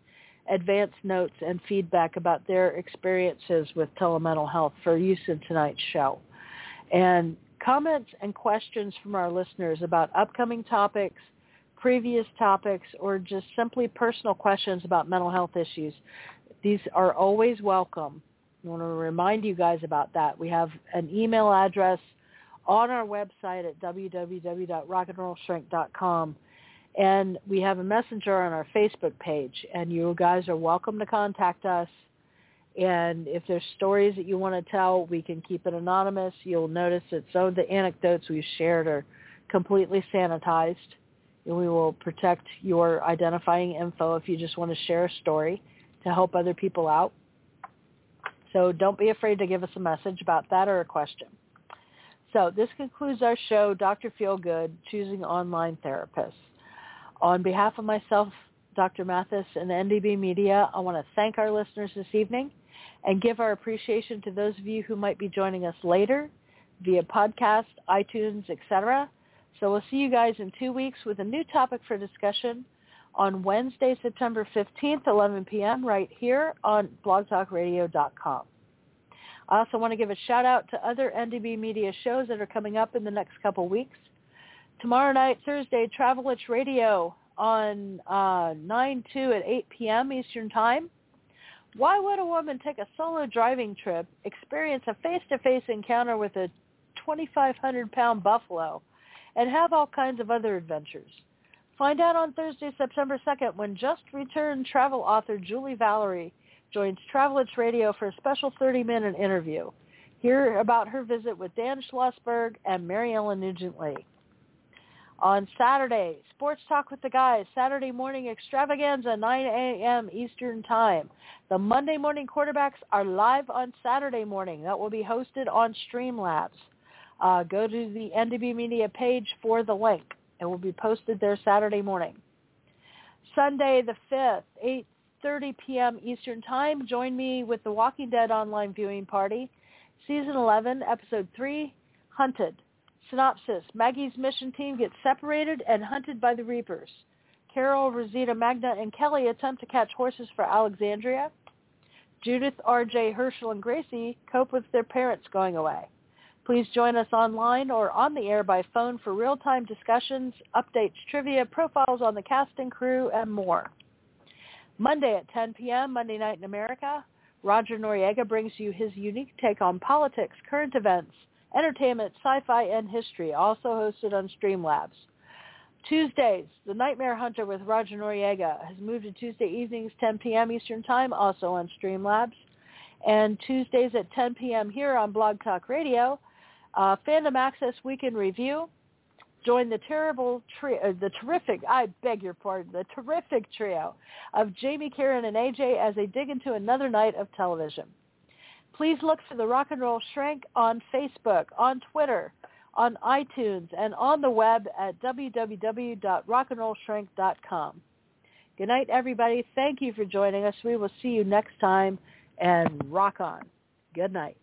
advance notes and feedback about their experiences with telemental health for use in tonight's show. And comments and questions from our listeners about upcoming topics, previous topics, or just simply personal questions about mental health issues. These are always welcome. I want to remind you guys about that. We have an email address on our website at www.rockandrollshrink.com and we have a messenger on our Facebook page, and you guys are welcome to contact us. And if there's stories that you want to tell, we can keep it anonymous. You'll notice that some of the anecdotes we've shared are completely sanitized. And we will protect your identifying info if you just want to share a story to help other people out. So don't be afraid to give us a message about that or a question. So this concludes our show, Dr. Feelgood, Choosing Online Therapists. On behalf of myself, Dr. Mathis, and NDB Media, I want to thank our listeners this evening and give our appreciation to those of you who might be joining us later via podcast, iTunes, etc. So we'll see you guys in two weeks with a new topic for discussion on Wednesday, September 15th, 11 p.m. right here on blogtalkradio.com. I also want to give a shout out to other NDB Media shows that are coming up in the next couple weeks. Tomorrow night, Thursday, Travel Travelitch Radio on uh, 9 2 at 8 p.m. Eastern Time. Why would a woman take a solo driving trip, experience a face-to-face encounter with a 2,500-pound buffalo, and have all kinds of other adventures? Find out on Thursday, September 2nd, when just returned travel author Julie Valerie joins Travel Travelitch Radio for a special 30-minute interview. Hear about her visit with Dan Schlossberg and Mary Ellen Nugent-Lee. On Saturday, Sports Talk with the Guys, Saturday morning extravaganza, 9 a.m. Eastern Time. The Monday morning quarterbacks are live on Saturday morning. That will be hosted on Streamlabs. Uh, go to the NDB Media page for the link. It will be posted there Saturday morning. Sunday the 5th, 8.30 p.m. Eastern Time. Join me with the Walking Dead online viewing party. Season 11, Episode 3, Hunted. Synopsis. Maggie's mission team gets separated and hunted by the Reapers. Carol, Rosita, Magna, and Kelly attempt to catch horses for Alexandria. Judith, RJ, Hershel, and Gracie cope with their parents going away. Please join us online or on the air by phone for real-time discussions, updates, trivia, profiles on the cast and crew, and more. Monday at 10 p.m., Monday Night in America, Roger Noriega brings you his unique take on politics, current events, entertainment, sci-fi, and history, also hosted on Streamlabs. Tuesdays, The Nightmare Hunter with Roger Noriega has moved to Tuesday evenings, 10 p.m. Eastern Time, also on Streamlabs. And Tuesdays at 10 p.m. here on Blog Talk Radio, uh, Fandom Access Weekend Review. Join the terrible, uh, the terrific, I beg your pardon, the terrific trio of Jamie, Karen, and AJ as they dig into another night of television. Please look for the Rock and Roll Shrink on Facebook, on Twitter, on iTunes, and on the web at www.rockandrollshrink.com. Good night, everybody. Thank you for joining us. We will see you next time, and rock on. Good night.